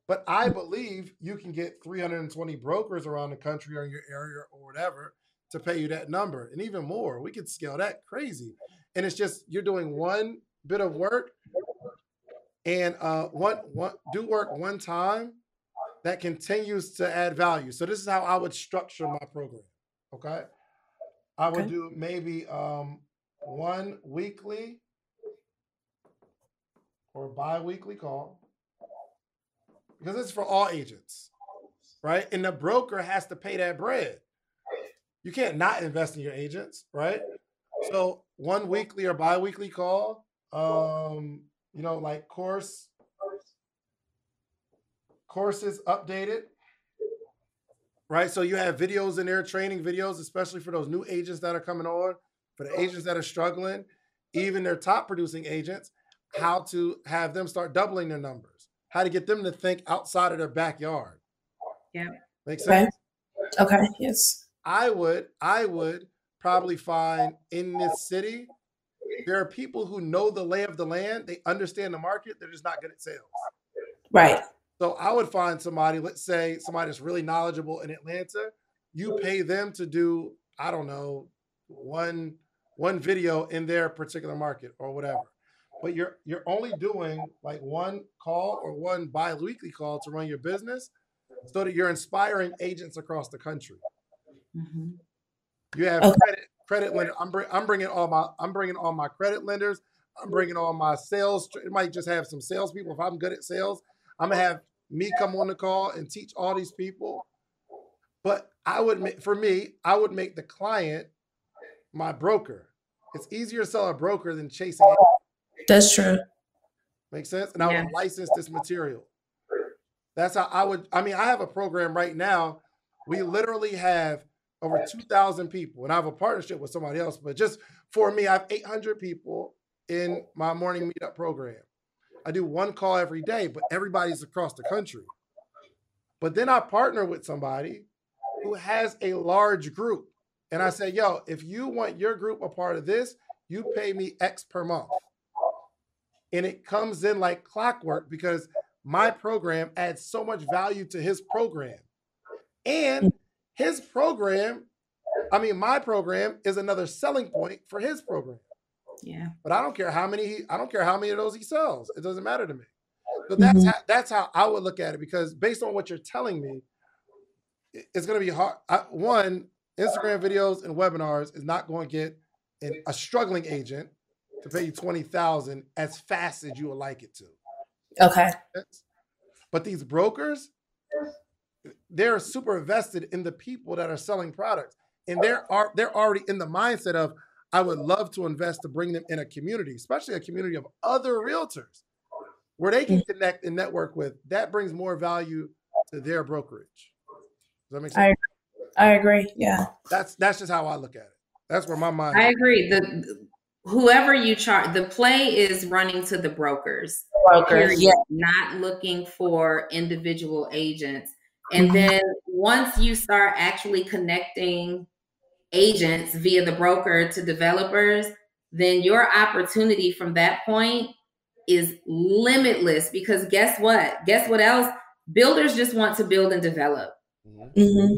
But I believe you can get 320 brokers around the country or in your area or whatever to pay you that number and even more. We could scale that crazy. And it's just you're doing one bit of work and uh, one, one do work one time that continues to add value. So this is how I would structure my program. Okay. I would okay. do maybe um, one weekly or bi-weekly call because it's for all agents, right? And the broker has to pay that bread. You can't not invest in your agents, right? So one weekly or bi-weekly call um, you know, like course courses updated. Right. So you have videos in there, training videos, especially for those new agents that are coming on, for the agents that are struggling, even their top producing agents, how to have them start doubling their numbers, how to get them to think outside of their backyard. Yeah. Makes sense? Okay. okay. Yes. I would, I would probably find in this city there are people who know the lay of the land, they understand the market, they're just not good at sales. Right. So I would find somebody, let's say somebody that's really knowledgeable in Atlanta, you pay them to do, I don't know, one one video in their particular market or whatever. But you're you're only doing like one call or one bi-weekly call to run your business so that you're inspiring agents across the country. Mm-hmm. You have okay. credit credit lender. I'm bring, I'm bringing all my I'm bringing all my credit lenders. I'm bringing all my sales. It might just have some salespeople. If I'm good at sales, I'm gonna have me come on the call and teach all these people. But I would make for me, I would make the client my broker. It's easier to sell a broker than chasing. That's true. Makes sense. And I yeah. would license this material. That's how I would. I mean, I have a program right now. We literally have over 2,000 people, and I have a partnership with somebody else. But just for me, I have 800 people in my morning meetup program. I do one call every day, but everybody's across the country. But then I partner with somebody who has a large group. And I say, yo, if you want your group a part of this, you pay me X per month. And it comes in like clockwork because my program adds so much value to his program. And his program, I mean, my program is another selling point for his program. Yeah. But I don't care how many he, I don't care how many of those he sells. It doesn't matter to me. So that's mm-hmm. how, that's how I would look at it because based on what you're telling me, it's going to be hard. I, one, Instagram videos and webinars is not going to get an, a struggling agent to pay you twenty thousand as fast as you would like it to. Okay. But these brokers, they're super vested in the people that are selling products. And they're are they're already in the mindset of I would love to invest to bring them in a community, especially a community of other realtors where they can connect and network with. That brings more value to their brokerage. Does that make sense? I, I agree. Yeah. That's that's just how I look at it. That's where my mind. I agree. The whoever you charge, the play is running to the brokers. Brokers, yeah. Not looking for individual agents. And mm-hmm. then once you start actually connecting agents via the broker to developers, then your opportunity from that point is limitless because guess what? Guess what else? Builders just want to build and develop. Mm-hmm. mm-hmm.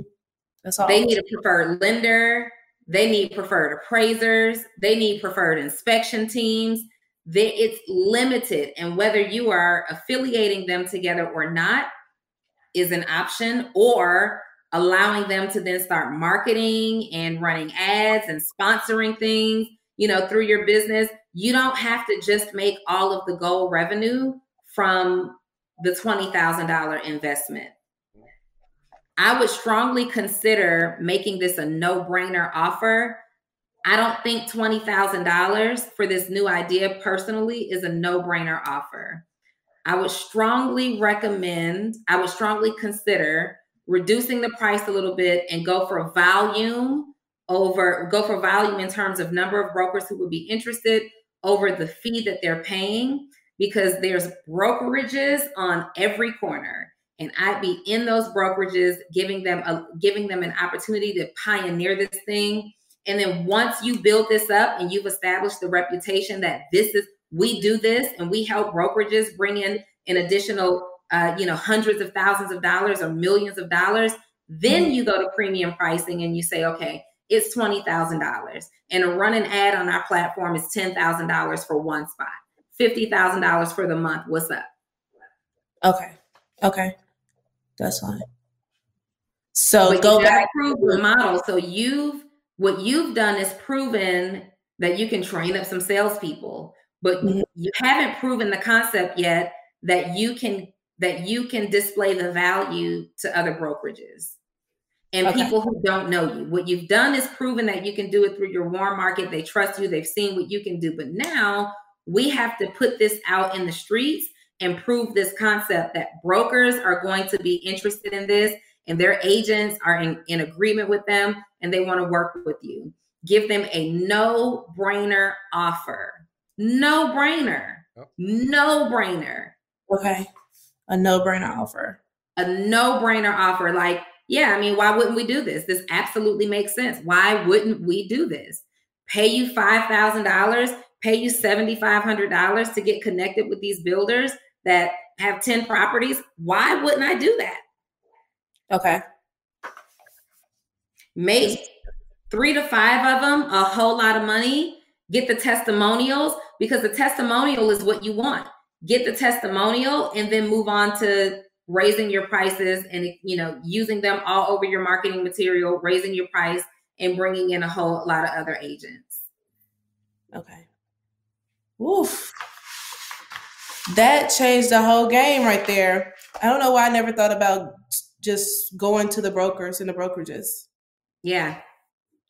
That's all. They need a preferred lender. They need preferred appraisers. They need preferred inspection teams. They, it's limited. And whether you are affiliating them together or not is an option, or allowing them to then start marketing and running ads and sponsoring things, you know, through your business. You don't have to just make all of the goal revenue from the $20,000 investment. I would strongly consider making this a no brainer offer. I don't think $20,000 for this new idea personally is a no brainer offer. I would strongly recommend, I would strongly consider reducing the price a little bit and go for volume over, go for volume in terms of number of brokers who would be interested over the fee that they're paying because there's brokerages on every corner. And I'd be in those brokerages giving them a giving them an opportunity to pioneer this thing. And then once you build this up and you've established the reputation that this is we do this and we help brokerages bring in an additional uh, you know hundreds of thousands of dollars or millions of dollars then mm-hmm. you go to premium pricing and you say okay it's $20000 and a run an ad on our platform is $10000 for one spot $50000 for the month. What's up? Okay okay. That's fine. So but go back prove the model. So you've what you've done is proven that you can train up some salespeople but mm-hmm. you haven't proven the concept yet that you can that you can display the value to other brokerages and okay. people who don't know you. What you've done is proven that you can do it through your warm market. They trust you, they've seen what you can do. But now we have to put this out in the streets and prove this concept that brokers are going to be interested in this and their agents are in, in agreement with them and they want to work with you. Give them a no brainer offer no brainer. No brainer. Okay. A no brainer offer. A no brainer offer. Like, yeah, I mean, why wouldn't we do this? This absolutely makes sense. Why wouldn't we do this? Pay you $5,000, pay you $7,500 to get connected with these builders that have 10 properties. Why wouldn't I do that? Okay. Make three to five of them a whole lot of money get the testimonials because the testimonial is what you want. Get the testimonial and then move on to raising your prices and you know using them all over your marketing material, raising your price and bringing in a whole lot of other agents. Okay. Oof. That changed the whole game right there. I don't know why I never thought about just going to the brokers and the brokerages. Yeah.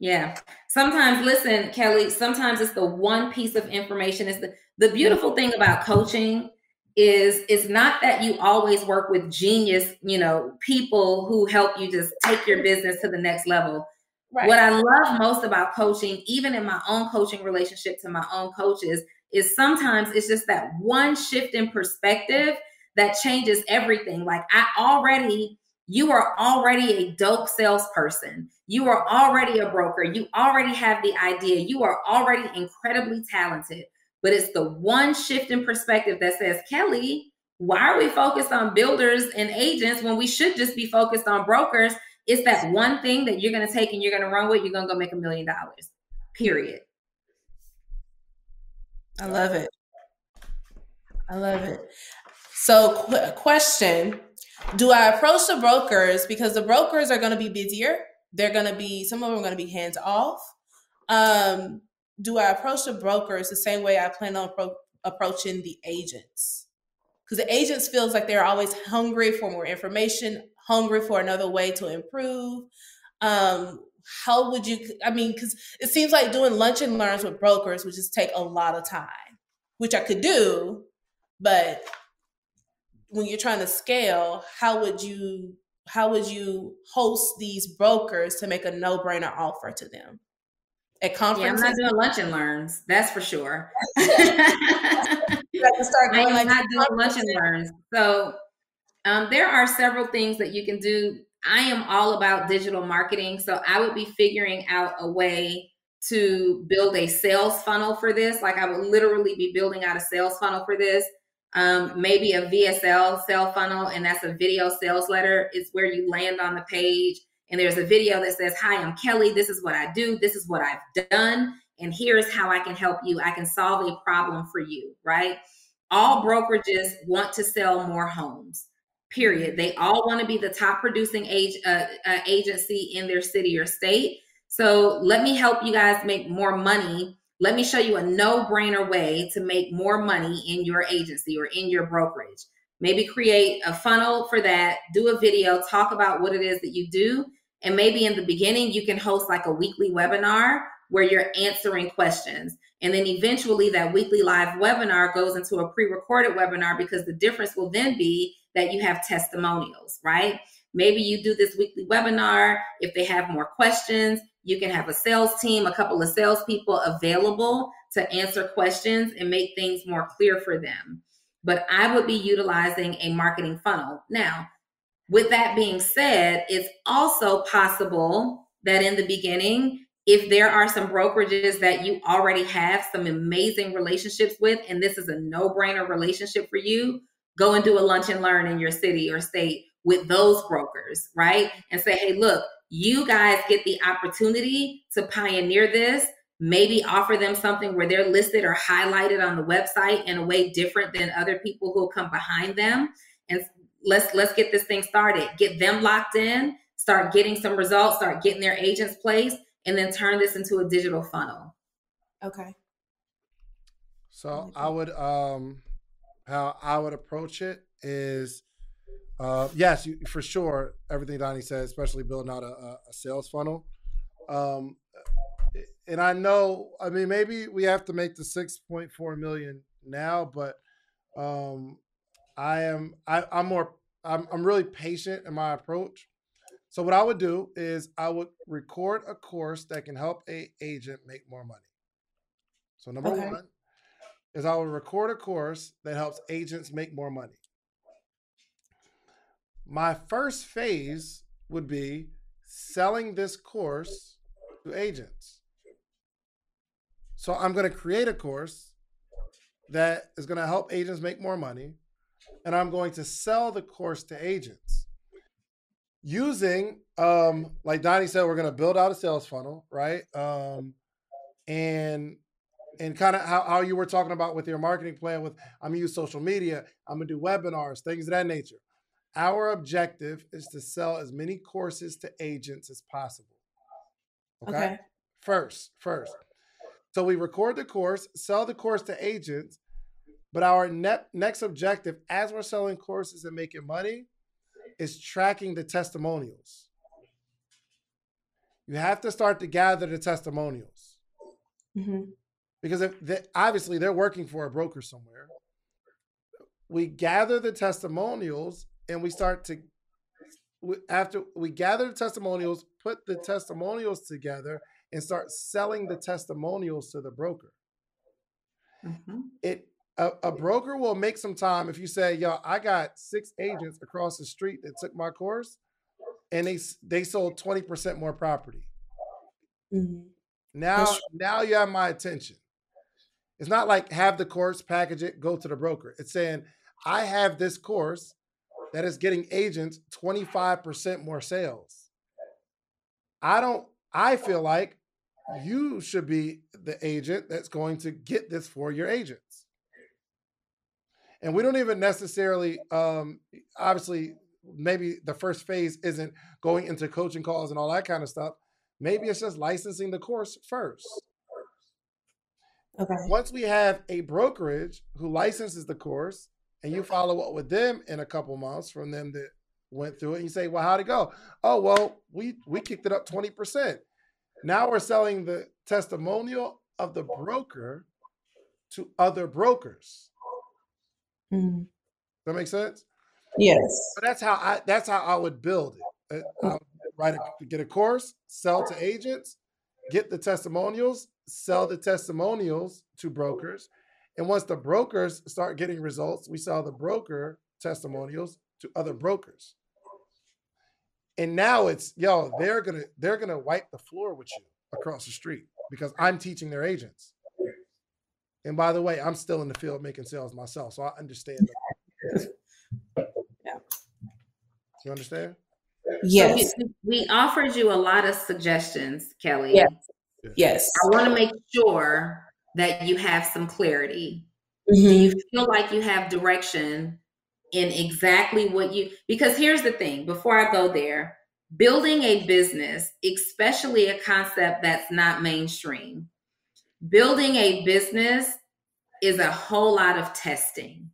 Yeah. Sometimes, listen, Kelly, sometimes it's the one piece of information. Is the, the beautiful thing about coaching is it's not that you always work with genius, you know, people who help you just take your business to the next level. Right. What I love most about coaching, even in my own coaching relationship to my own coaches, is sometimes it's just that one shift in perspective that changes everything. Like I already you are already a dope salesperson. You are already a broker. You already have the idea. You are already incredibly talented. But it's the one shift in perspective that says, Kelly, why are we focused on builders and agents when we should just be focused on brokers? It's that one thing that you're going to take and you're going to run with. You're going to go make a million dollars, period. I love it. I love it. So, qu- question do I approach the brokers because the brokers are going to be busier? They're going to be some of them are going to be hands off. Um, do I approach the brokers the same way I plan on pro- approaching the agents? because the agents feels like they're always hungry for more information, hungry for another way to improve. Um, how would you? I mean, because it seems like doing lunch and learns with brokers would just take a lot of time, which I could do, but when you're trying to scale, how would you how would you host these brokers to make a no brainer offer to them? At conferences? Yeah, I'm not doing lunch and learns. That's for sure. you have to start going I am like not doing lunch and learns. So um, there are several things that you can do. I am all about digital marketing. So I would be figuring out a way to build a sales funnel for this. Like I would literally be building out a sales funnel for this. Um, maybe a VSL sale funnel, and that's a video sales letter. It's where you land on the page and there's a video that says, Hi, I'm Kelly. This is what I do. This is what I've done. And here's how I can help you. I can solve a problem for you, right? All brokerages want to sell more homes, period. They all want to be the top producing age, uh, uh, agency in their city or state. So let me help you guys make more money. Let me show you a no brainer way to make more money in your agency or in your brokerage. Maybe create a funnel for that, do a video, talk about what it is that you do, and maybe in the beginning, you can host like a weekly webinar where you're answering questions. And then eventually, that weekly live webinar goes into a pre recorded webinar because the difference will then be that you have testimonials, right? Maybe you do this weekly webinar. If they have more questions, you can have a sales team, a couple of salespeople available to answer questions and make things more clear for them. But I would be utilizing a marketing funnel. Now, with that being said, it's also possible that in the beginning, if there are some brokerages that you already have some amazing relationships with, and this is a no brainer relationship for you, go and do a lunch and learn in your city or state with those brokers, right? And say, hey, look, you guys get the opportunity to pioneer this. Maybe offer them something where they're listed or highlighted on the website in a way different than other people who come behind them. And let's let's get this thing started get them locked in start getting some results start getting their agents placed and then turn this into a digital funnel okay so i would um how i would approach it is uh yes you, for sure everything donnie said especially building out a, a sales funnel um and i know i mean maybe we have to make the 6.4 million now but um I am I, I'm more I'm I'm really patient in my approach. So what I would do is I would record a course that can help a agent make more money. So number okay. one is I would record a course that helps agents make more money. My first phase would be selling this course to agents. So I'm going to create a course that is going to help agents make more money and I'm going to sell the course to agents using, um, like Donnie said, we're going to build out a sales funnel, right? Um, and and kind of how, how you were talking about with your marketing plan with I'm gonna use social media, I'm gonna do webinars, things of that nature. Our objective is to sell as many courses to agents as possible. Okay. okay. First, first. So we record the course, sell the course to agents, but our ne- next objective, as we're selling courses and making money, is tracking the testimonials. You have to start to gather the testimonials. Mm-hmm. Because if they, obviously they're working for a broker somewhere. We gather the testimonials and we start to after we gather the testimonials, put the testimonials together and start selling the testimonials to the broker. Mm-hmm. It a, a, broker will make some time if you say, "Yo, I got six agents across the street that took my course, and they they sold twenty percent more property." Mm-hmm. Now, now you have my attention. It's not like have the course, package it, go to the broker. It's saying, "I have this course that is getting agents twenty five percent more sales." I don't. I feel like you should be the agent that's going to get this for your agents and we don't even necessarily um, obviously maybe the first phase isn't going into coaching calls and all that kind of stuff maybe it's just licensing the course first okay once we have a brokerage who licenses the course and you follow up with them in a couple months from them that went through it. And you say, well, how'd it go? Oh, well, we we kicked it up 20%. Now we're selling the testimonial of the broker to other brokers. Mm. That makes sense? Yes. But that's how I that's how I would build it. Uh, I would write a, get a course, sell to agents, get the testimonials, sell the testimonials to brokers. And once the brokers start getting results, we saw the broker testimonials to other brokers. And now it's yo, they're gonna they're gonna wipe the floor with you across the street because I'm teaching their agents. And by the way, I'm still in the field making sales myself, so I understand. yeah. You understand? Yes. So we, we, offered you a lot of suggestions, Kelly. Yes. Yes. I want to make sure that you have some clarity. Mm-hmm. Do you feel like you have direction in exactly what you because here's the thing before I go there, building a business, especially a concept that's not mainstream, building a business is a whole lot of testing,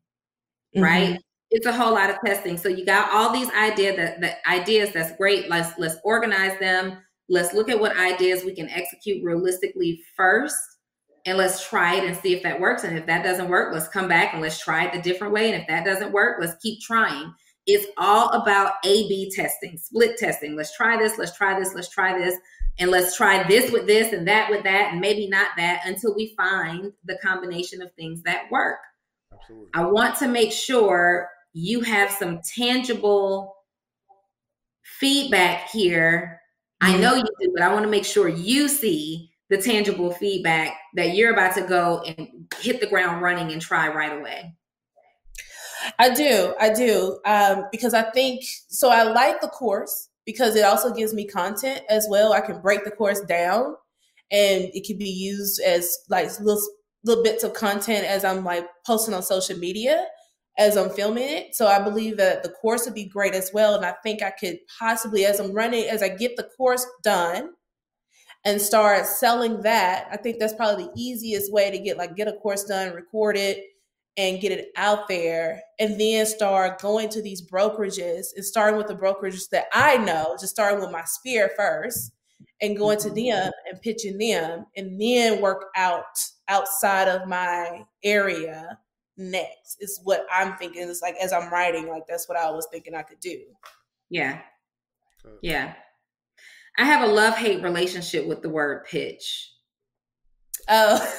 mm-hmm. right? It's a whole lot of testing. So you got all these ideas that the ideas that's great. Let's let's organize them. Let's look at what ideas we can execute realistically first and let's try it and see if that works. And if that doesn't work, let's come back and let's try it a different way. And if that doesn't work, let's keep trying. It's all about A B testing, split testing. Let's try this, let's try this, let's try this, and let's try this with this and that with that, and maybe not that until we find the combination of things that work. Absolutely. I want to make sure you have some tangible feedback here. I mm-hmm. know you do, but I want to make sure you see the tangible feedback that you're about to go and hit the ground running and try right away? I do, I do, um, because I think so. I like the course because it also gives me content as well. I can break the course down, and it can be used as like little little bits of content as I'm like posting on social media as I'm filming it. So I believe that the course would be great as well, and I think I could possibly, as I'm running, as I get the course done and start selling that. I think that's probably the easiest way to get like get a course done, record it, and get it out there, and then start going to these brokerages and starting with the brokerages that I know, just starting with my sphere first and going to mm-hmm. them and pitching them and then work out outside of my area next is what I'm thinking. It's like as I'm writing, like that's what I was thinking I could do. Yeah. Yeah. I have a love hate relationship with the word pitch. Oh.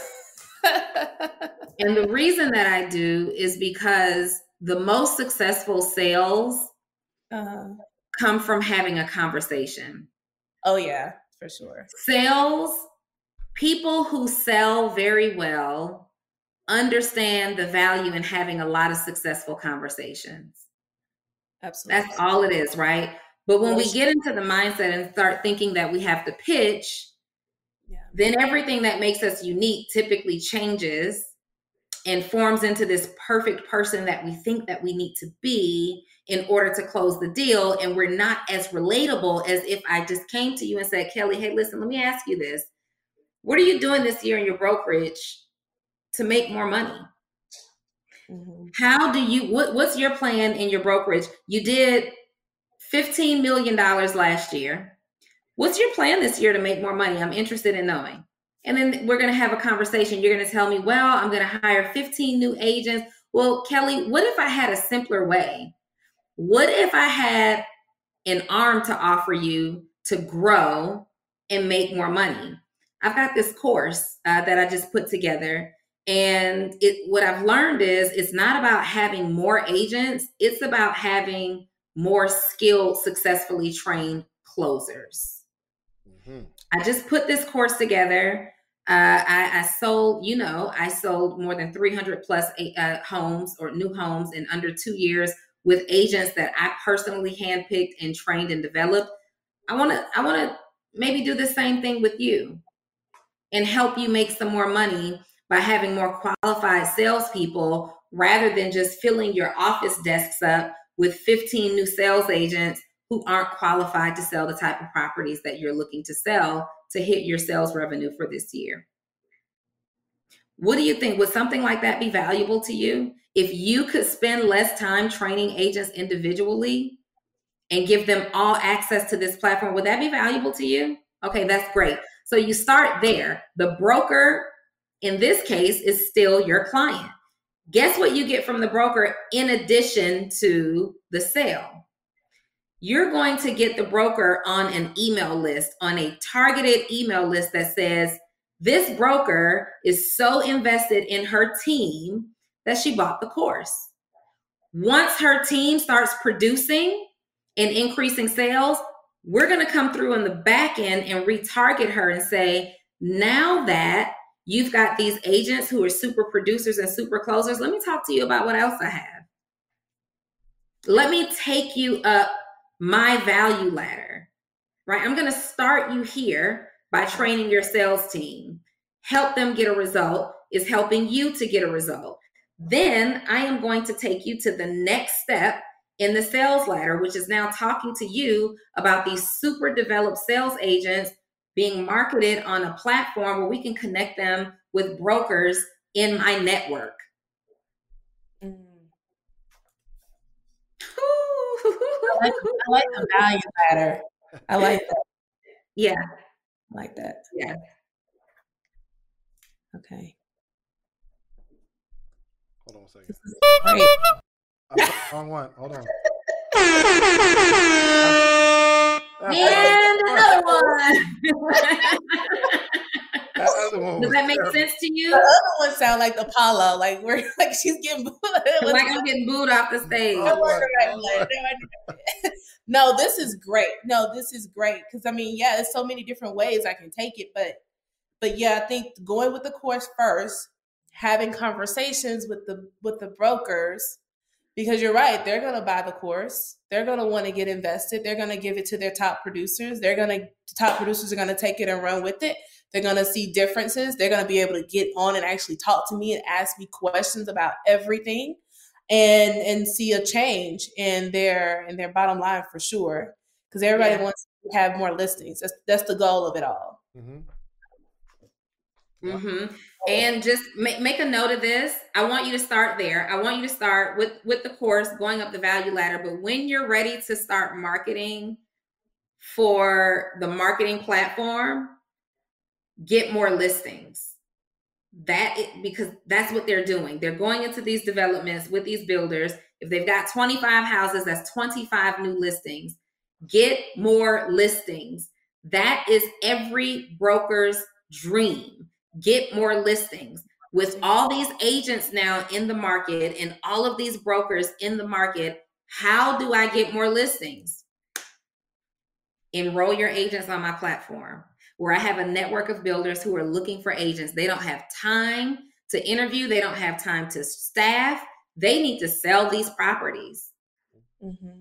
and the reason that I do is because the most successful sales uh-huh. come from having a conversation. Oh, yeah, for sure. Sales, people who sell very well understand the value in having a lot of successful conversations. Absolutely. That's all it is, right? But when we get into the mindset and start thinking that we have to pitch, yeah. then everything that makes us unique typically changes and forms into this perfect person that we think that we need to be in order to close the deal. And we're not as relatable as if I just came to you and said, Kelly, hey, listen, let me ask you this. What are you doing this year in your brokerage to make more money? Mm-hmm. How do you what, what's your plan in your brokerage? You did $15 million last year. What's your plan this year to make more money? I'm interested in knowing. And then we're going to have a conversation. You're going to tell me, well, I'm going to hire 15 new agents. Well, Kelly, what if I had a simpler way? What if I had an arm to offer you to grow and make more money? I've got this course uh, that I just put together. And it, what I've learned is it's not about having more agents, it's about having more skilled, successfully trained closers. Mm-hmm. I just put this course together. Uh, I, I, sold, you know, I sold more than 300 plus uh, homes or new homes in under two years with agents that I personally handpicked and trained and developed. I want to, I want to maybe do the same thing with you and help you make some more money by having more qualified salespeople rather than just filling your office desks up with 15 new sales agents who aren't qualified to sell the type of properties that you're looking to sell to hit your sales revenue for this year. What do you think? Would something like that be valuable to you? If you could spend less time training agents individually and give them all access to this platform, would that be valuable to you? Okay, that's great. So you start there. The broker, in this case, is still your client. Guess what you get from the broker in addition to the sale? You're going to get the broker on an email list, on a targeted email list that says, This broker is so invested in her team that she bought the course. Once her team starts producing and increasing sales, we're going to come through in the back end and retarget her and say, Now that You've got these agents who are super producers and super closers. Let me talk to you about what else I have. Let me take you up my value ladder, right? I'm going to start you here by training your sales team. Help them get a result is helping you to get a result. Then I am going to take you to the next step in the sales ladder, which is now talking to you about these super developed sales agents being marketed on a platform where we can connect them with brokers in my network. Mm. I, like, I like the value ladder. I like that. Yeah. I like that. Yeah. Okay. Hold on a second. Great. wrong one. Hold on. and another one. that other one Does that make terrible. sense to you? The other one sound like Apollo, like we're like she's getting booed. like I'm getting booed off the stage. Oh, no, this is great. No, this is great because I mean, yeah, there's so many different ways I can take it, but but yeah, I think going with the course first, having conversations with the with the brokers because you're right they're going to buy the course. They're going to want to get invested. They're going to give it to their top producers. They're going to top producers are going to take it and run with it. They're going to see differences. They're going to be able to get on and actually talk to me and ask me questions about everything and and see a change in their in their bottom line for sure. Because everybody yeah. wants to have more listings. That's that's the goal of it all. Mm-hmm. Mm-hmm. And just make, make a note of this. I want you to start there. I want you to start with with the course, going up the value ladder. But when you're ready to start marketing for the marketing platform, get more listings. That it, because that's what they're doing. They're going into these developments with these builders. If they've got 25 houses, that's 25 new listings. Get more listings. That is every broker's dream get more listings. With all these agents now in the market and all of these brokers in the market, how do I get more listings? Enroll your agents on my platform where I have a network of builders who are looking for agents. They don't have time to interview, they don't have time to staff. They need to sell these properties. Mm-hmm.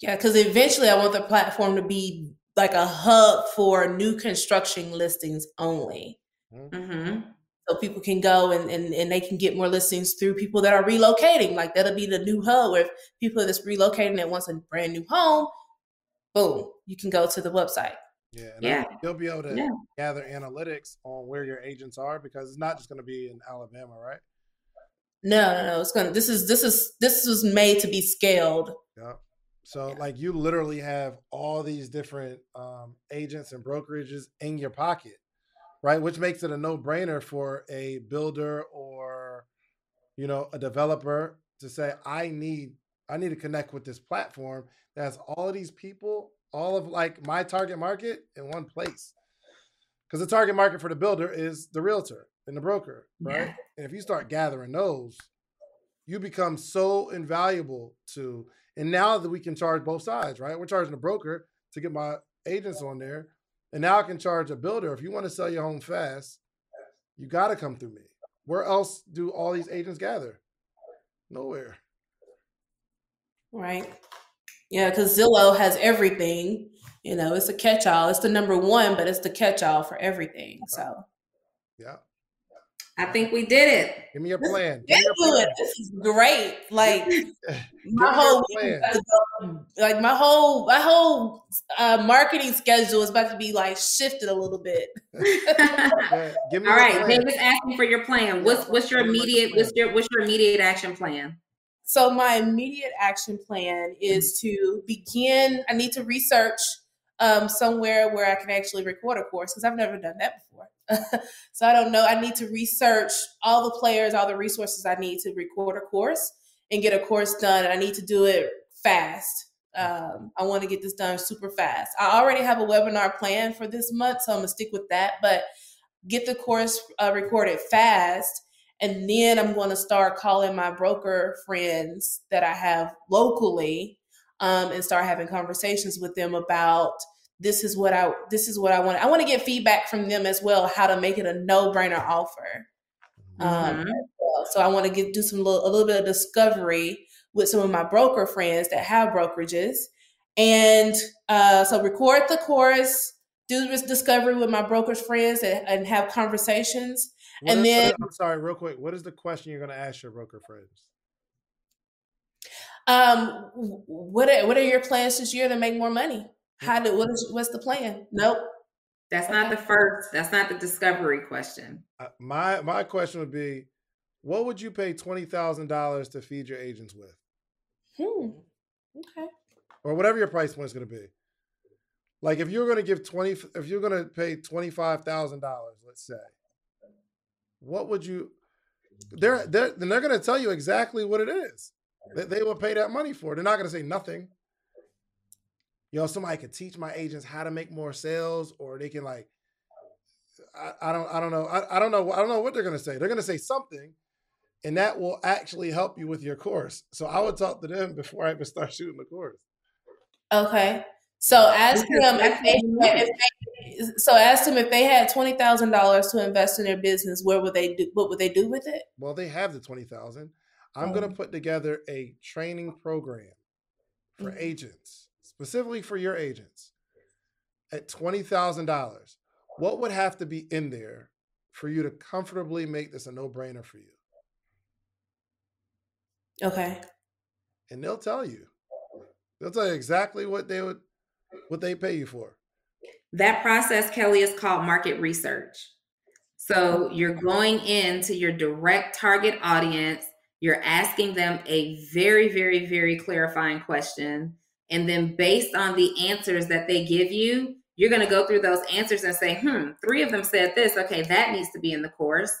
Yeah, because eventually I want the platform to be like a hub for new construction listings only. Mm-hmm. So people can go and, and, and they can get more listings through people that are relocating. Like that'll be the new hub where people that's relocating that wants a brand new home, boom, you can go to the website. Yeah, yeah. you'll be able to yeah. gather analytics on where your agents are because it's not just going to be in Alabama, right? No, no, no. It's gonna. This is this is this was made to be scaled. Yeah. So yeah. like you literally have all these different um, agents and brokerages in your pocket, right? Which makes it a no-brainer for a builder or you know a developer to say, I need I need to connect with this platform that has all of these people, all of like my target market in one place. Because the target market for the builder is the realtor and the broker, right? Yeah. And if you start gathering those, you become so invaluable to and now that we can charge both sides, right? We're charging a broker to get my agents on there. And now I can charge a builder. If you want to sell your home fast, you got to come through me. Where else do all these agents gather? Nowhere. Right. Yeah, because Zillow has everything. You know, it's a catch all. It's the number one, but it's the catch all for everything. So, yeah. I think we did it. Give me your plan. Give me your plan. This is great. Like my whole like my whole my whole uh, marketing schedule is about to be like shifted a little bit. yeah, give me All right, David's asking for your plan. What's what's your immediate what's your what's your immediate action plan? So my immediate action plan is to begin. I need to research um, somewhere where I can actually record a course because I've never done that before. so I don't know. I need to research all the players, all the resources I need to record a course and get a course done. And I need to do it fast. Um, I want to get this done super fast. I already have a webinar plan for this month, so I'm gonna stick with that. But get the course uh, recorded fast, and then I'm to start calling my broker friends that I have locally um, and start having conversations with them about this is what I this is what I want. I want to get feedback from them as well, how to make it a no brainer offer. Um, mm-hmm. Um, so I want to get do some little, a little bit of discovery with some of my broker friends that have brokerages, and uh, so record the course, do this discovery with my broker's friends, and, and have conversations. What and then I'm sorry, real quick. What is the question you're going to ask your broker friends? Um, what are, what are your plans this year to make more money? How do what is what's the plan? Nope. That's not the first. That's not the discovery question. Uh, my my question would be, what would you pay twenty thousand dollars to feed your agents with? Hmm. Okay. Or whatever your price point is going to be. Like if you're going to give twenty, if you're going to pay twenty five thousand dollars, let's say, what would you? They're they're they're going to tell you exactly what it is that they will pay that money for. They're not going to say nothing you know, somebody could teach my agents how to make more sales, or they can like, I, I don't, I don't know, I, I don't know, I don't know what they're gonna say. They're gonna say something, and that will actually help you with your course. So I would talk to them before I even start shooting the course. Okay. So ask them if they, if they, so ask them if they had twenty thousand dollars to invest in their business, where would they do? What would they do with it? Well, they have the twenty thousand. I'm going to put together a training program for mm-hmm. agents specifically for your agents at $20,000, what would have to be in there for you to comfortably make this a no brainer for you? Okay. And they'll tell you. They'll tell you exactly what they would what they pay you for. That process, Kelly, is called market research. So you're going into your direct target audience, you're asking them a very, very, very clarifying question and then based on the answers that they give you, you're going to go through those answers and say, hmm, three of them said this. Okay, that needs to be in the course.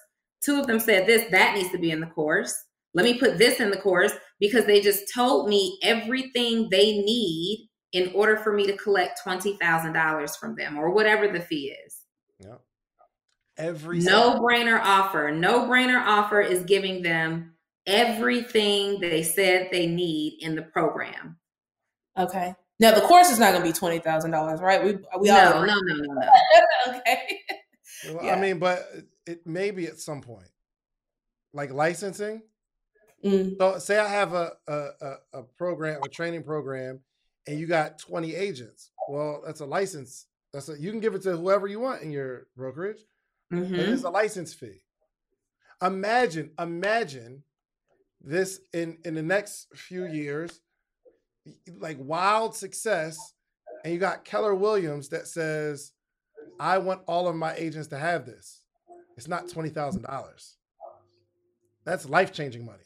Two of them said this. That needs to be in the course. Let me put this in the course because they just told me everything they need in order for me to collect $20,000 from them or whatever the fee is. Yeah. Every no brainer offer. No brainer offer is giving them everything they said they need in the program. Okay. Now the course is not going to be twenty thousand dollars, right? We we no, all no no no no. okay. Well, yeah. I mean, but it may be at some point, like licensing. Mm. So, say I have a, a a program, a training program, and you got twenty agents. Well, that's a license. That's a, you can give it to whoever you want in your brokerage. Mm-hmm. it's a license fee. Imagine, imagine this in in the next few years like wild success, and you got Keller Williams that says, "I want all of my agents to have this." It's not twenty thousand dollars. That's life changing money.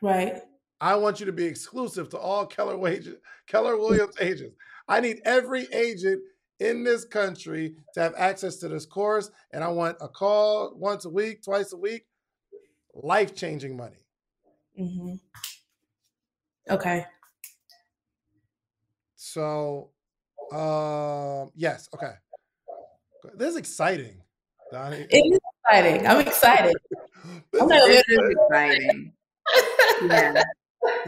Right. I want you to be exclusive to all Keller Wage, Keller Williams agents. I need every agent in this country to have access to this course, and I want a call once a week, twice a week. Life changing money. Mm-hmm. Okay. So, um, yes, okay. This is exciting, Donnie. It is exciting. I'm excited. I'm this is exciting. yeah.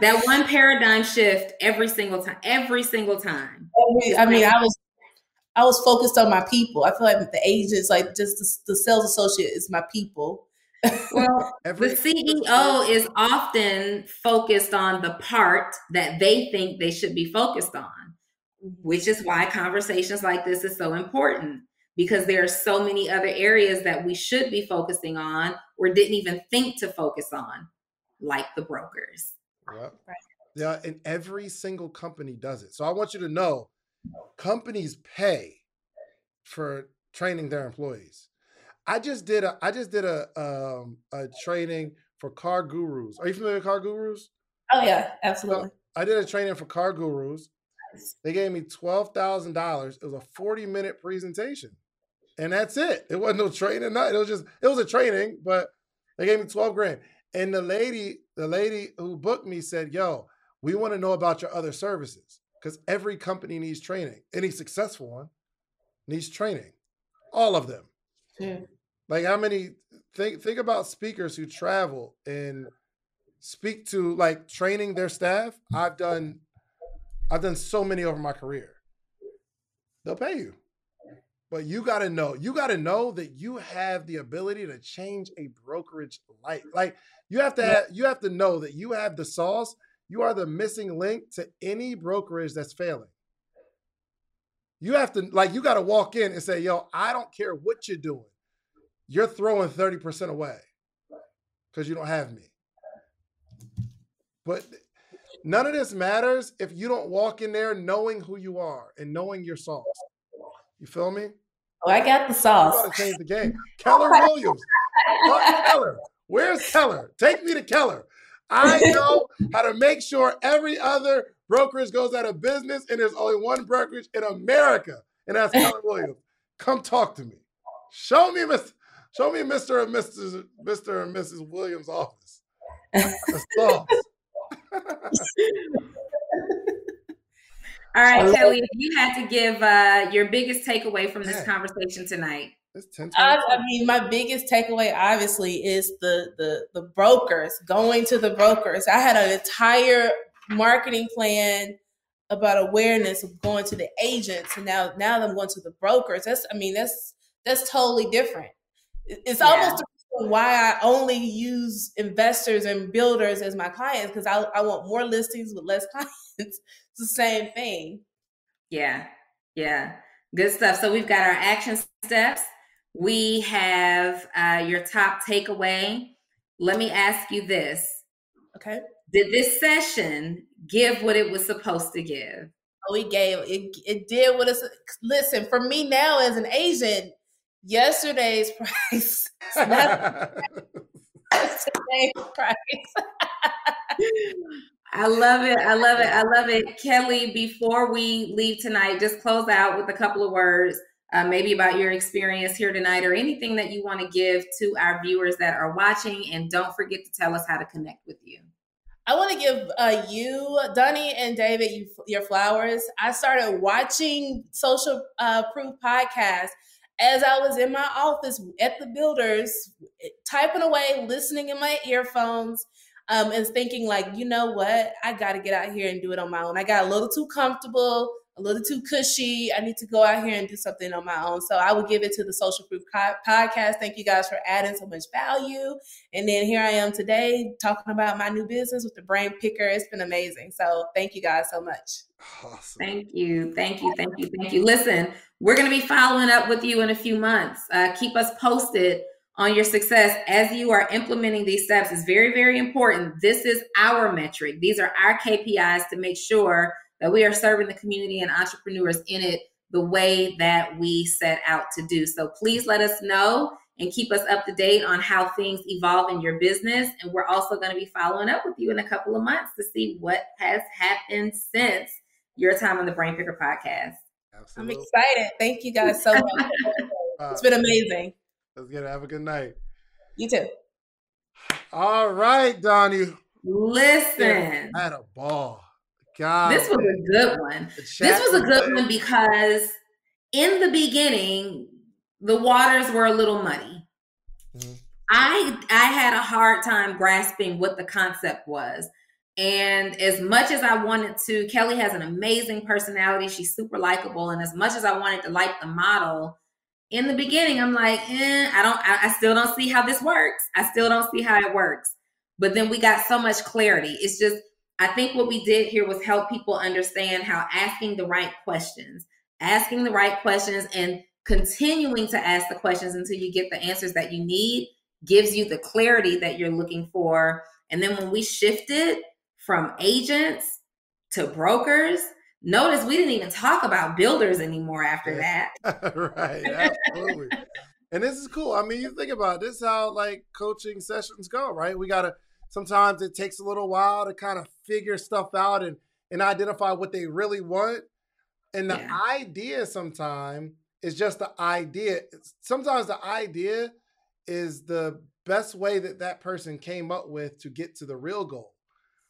That one paradigm shift every single time. Every single time. I mean, I was I was focused on my people. I feel like the agents, like just the, the sales associate, is my people. Well, Every- the CEO is often focused on the part that they think they should be focused on which is why conversations like this is so important because there are so many other areas that we should be focusing on or didn't even think to focus on, like the brokers. Yep. Right. Yeah, and every single company does it. So I want you to know companies pay for training their employees. I just did a I just did a um a training for CarGurus. Are you familiar with CarGurus? Oh yeah, absolutely. So I did a training for CarGurus. They gave me twelve thousand dollars. It was a forty minute presentation, and that's it. It wasn't no training. Nothing. It was just it was a training, but they gave me twelve grand. And the lady, the lady who booked me said, "Yo, we want to know about your other services because every company needs training. Any successful one needs training. All of them. Yeah. Like how many? Think think about speakers who travel and speak to like training their staff. I've done I've done so many over my career. They'll pay you. But you got to know, you got to know that you have the ability to change a brokerage life. Like you have to have, you have to know that you have the sauce. You are the missing link to any brokerage that's failing. You have to like you got to walk in and say, "Yo, I don't care what you're doing. You're throwing 30% away cuz you don't have me." But none of this matters if you don't walk in there knowing who you are and knowing your sauce. You feel me? Oh, I got the sauce. You gotta change the game. Keller oh Williams. Keller. Where's Keller? Take me to Keller. I know how to make sure every other brokerage goes out of business and there's only one brokerage in America, and that's Keller Williams. Come talk to me. Show me, Mr. Show me Mr. and Mrs. Mr. and Mrs. Williams' office. The sauce. All right, Kelly, if you had to give uh, your biggest takeaway from this conversation tonight. I, I, mean, my biggest takeaway obviously is the the the brokers going to the brokers. I had an entire marketing plan about awareness of going to the agents, and now now I'm going to the brokers. That's I mean that's that's totally different. It's yeah. almost why I only use investors and builders as my clients because I, I want more listings with less clients. it's the same thing. Yeah. Yeah. Good stuff. So we've got our action steps. We have uh, your top takeaway. Let me ask you this. Okay. Did this session give what it was supposed to give? Oh, it gave it. It did what it's. Listen, for me now as an agent, yesterday's price. yesterday's price. I love it. I love it. I love it. Kelly, before we leave tonight, just close out with a couple of words, uh, maybe about your experience here tonight or anything that you want to give to our viewers that are watching. And don't forget to tell us how to connect with you. I want to give uh, you, Donnie, and David you, your flowers. I started watching Social uh, Proof podcast as I was in my office at the builders, typing away, listening in my earphones, um, and thinking like, you know what, I got to get out here and do it on my own. I got a little too comfortable, a little too cushy. I need to go out here and do something on my own. So I would give it to the Social Proof podcast. Thank you guys for adding so much value. And then here I am today talking about my new business with the Brain Picker. It's been amazing. So thank you guys so much. Awesome. Thank you. Thank you. Thank you. Thank you. Listen, we're going to be following up with you in a few months. Uh, keep us posted on your success as you are implementing these steps is very, very important. This is our metric. These are our KPIs to make sure that we are serving the community and entrepreneurs in it the way that we set out to do. So please let us know and keep us up to date on how things evolve in your business. And we're also going to be following up with you in a couple of months to see what has happened since your time on the Brain Picker podcast. Absolutely. I'm excited. Thank you guys so much. it's been amazing. Let's get it. Have a good night. You too. All right, Donnie. Listen. I had a ball. God. This was a good one. This was a good one because in the beginning, the waters were a little muddy. Mm-hmm. I I had a hard time grasping what the concept was. And as much as I wanted to, Kelly has an amazing personality. She's super likable. And as much as I wanted to like the model, in the beginning, I'm like, eh, I don't, I, I still don't see how this works. I still don't see how it works. But then we got so much clarity. It's just, I think what we did here was help people understand how asking the right questions, asking the right questions and continuing to ask the questions until you get the answers that you need gives you the clarity that you're looking for. And then when we shifted from agents to brokers, notice we didn't even talk about builders anymore after that. right, absolutely. and this is cool. I mean, you think about it, this is how like coaching sessions go, right? We gotta sometimes it takes a little while to kind of figure stuff out and and identify what they really want. And the yeah. idea sometimes is just the idea. Sometimes the idea is the best way that that person came up with to get to the real goal.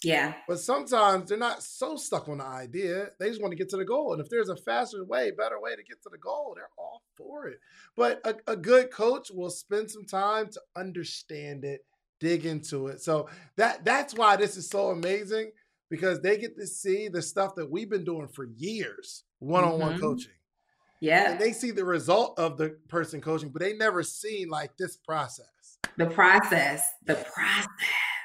Yeah. But sometimes they're not so stuck on the idea. They just want to get to the goal. And if there's a faster way, better way to get to the goal, they're all for it. But a, a good coach will spend some time to understand it, dig into it. So that that's why this is so amazing because they get to see the stuff that we've been doing for years, one-on-one mm-hmm. coaching. Yeah. And they see the result of the person coaching, but they never seen like this process. The process. The process.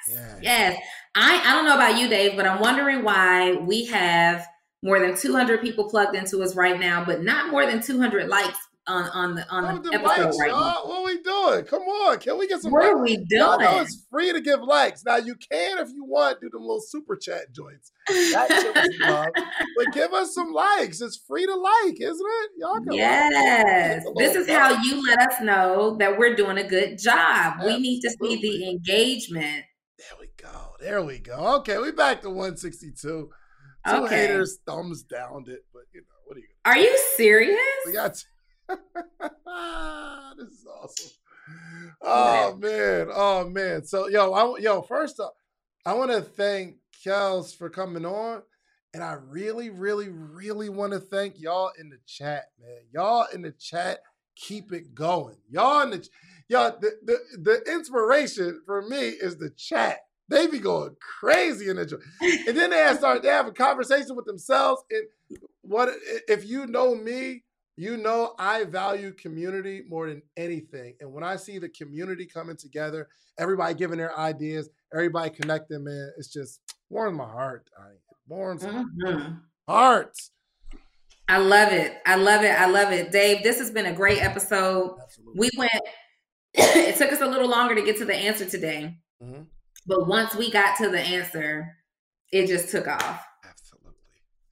Yeah. Yes. I, I don't know about you, Dave, but I'm wondering why we have more than 200 people plugged into us right now, but not more than 200 likes on on the on the, the episode likes, right now. What are we doing? Come on, can we get some? What likes? are we doing? Y'all know it's free to give likes. Now you can if you want do them little super chat joints. That shit love. But give us some likes. It's free to like, isn't it? Y'all can yes. This is how you let us know that we're doing a good job. Absolutely. We need to see the engagement. There we go. There we go. Okay, we back to 162. Two okay. haters thumbs downed it, but you know what are you? Are you serious? We got. this is awesome. Oh man, oh man. So yo, I, yo, first up, I want to thank Kels for coming on, and I really, really, really want to thank y'all in the chat, man. Y'all in the chat, keep it going. Y'all in the, y'all the the, the inspiration for me is the chat. They be going crazy in the joint. And then they start they have a conversation with themselves. And what if you know me? You know, I value community more than anything. And when I see the community coming together, everybody giving their ideas, everybody connecting, man, it's just warms my heart. It warms mm-hmm. hearts. I love it. I love it. I love it. Dave, this has been a great episode. Absolutely. We went, it took us a little longer to get to the answer today. Mm-hmm. But once we got to the answer, it just took off.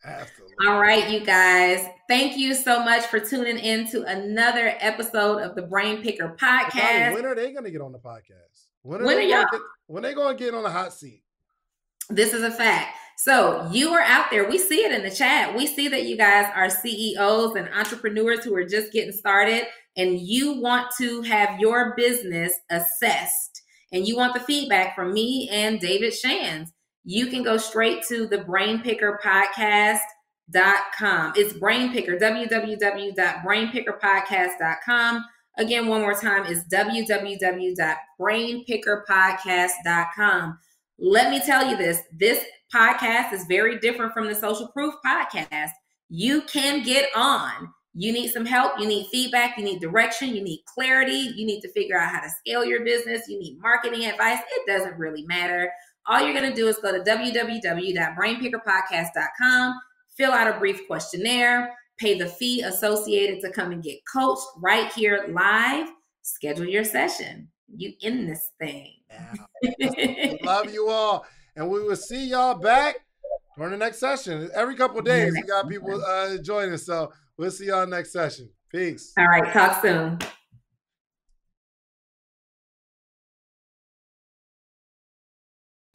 Absolutely. All right, you guys. Thank you so much for tuning in to another episode of the Brain Picker podcast. When are they going to get on the podcast? When are, when they, are y'all? Get, when they going to get on the hot seat? This is a fact. So you are out there. We see it in the chat. We see that you guys are CEOs and entrepreneurs who are just getting started, and you want to have your business assessed, and you want the feedback from me and David Shands. You can go straight to the Brain Picker. It's Brainpicker, www.brainpickerpodcast.com. Again, one more time, is www.brainpickerpodcast.com. Let me tell you this this podcast is very different from the Social Proof podcast. You can get on. You need some help, you need feedback, you need direction, you need clarity, you need to figure out how to scale your business, you need marketing advice. It doesn't really matter. All you're going to do is go to www.brainpickerpodcast.com fill out a brief questionnaire, pay the fee associated to come and get coached right here live. Schedule your session. You in this thing. Yeah. Love you all. And we will see y'all back for the next session. Every couple days, we got people uh, joining. So we'll see y'all next session. Peace. All right. Talk soon.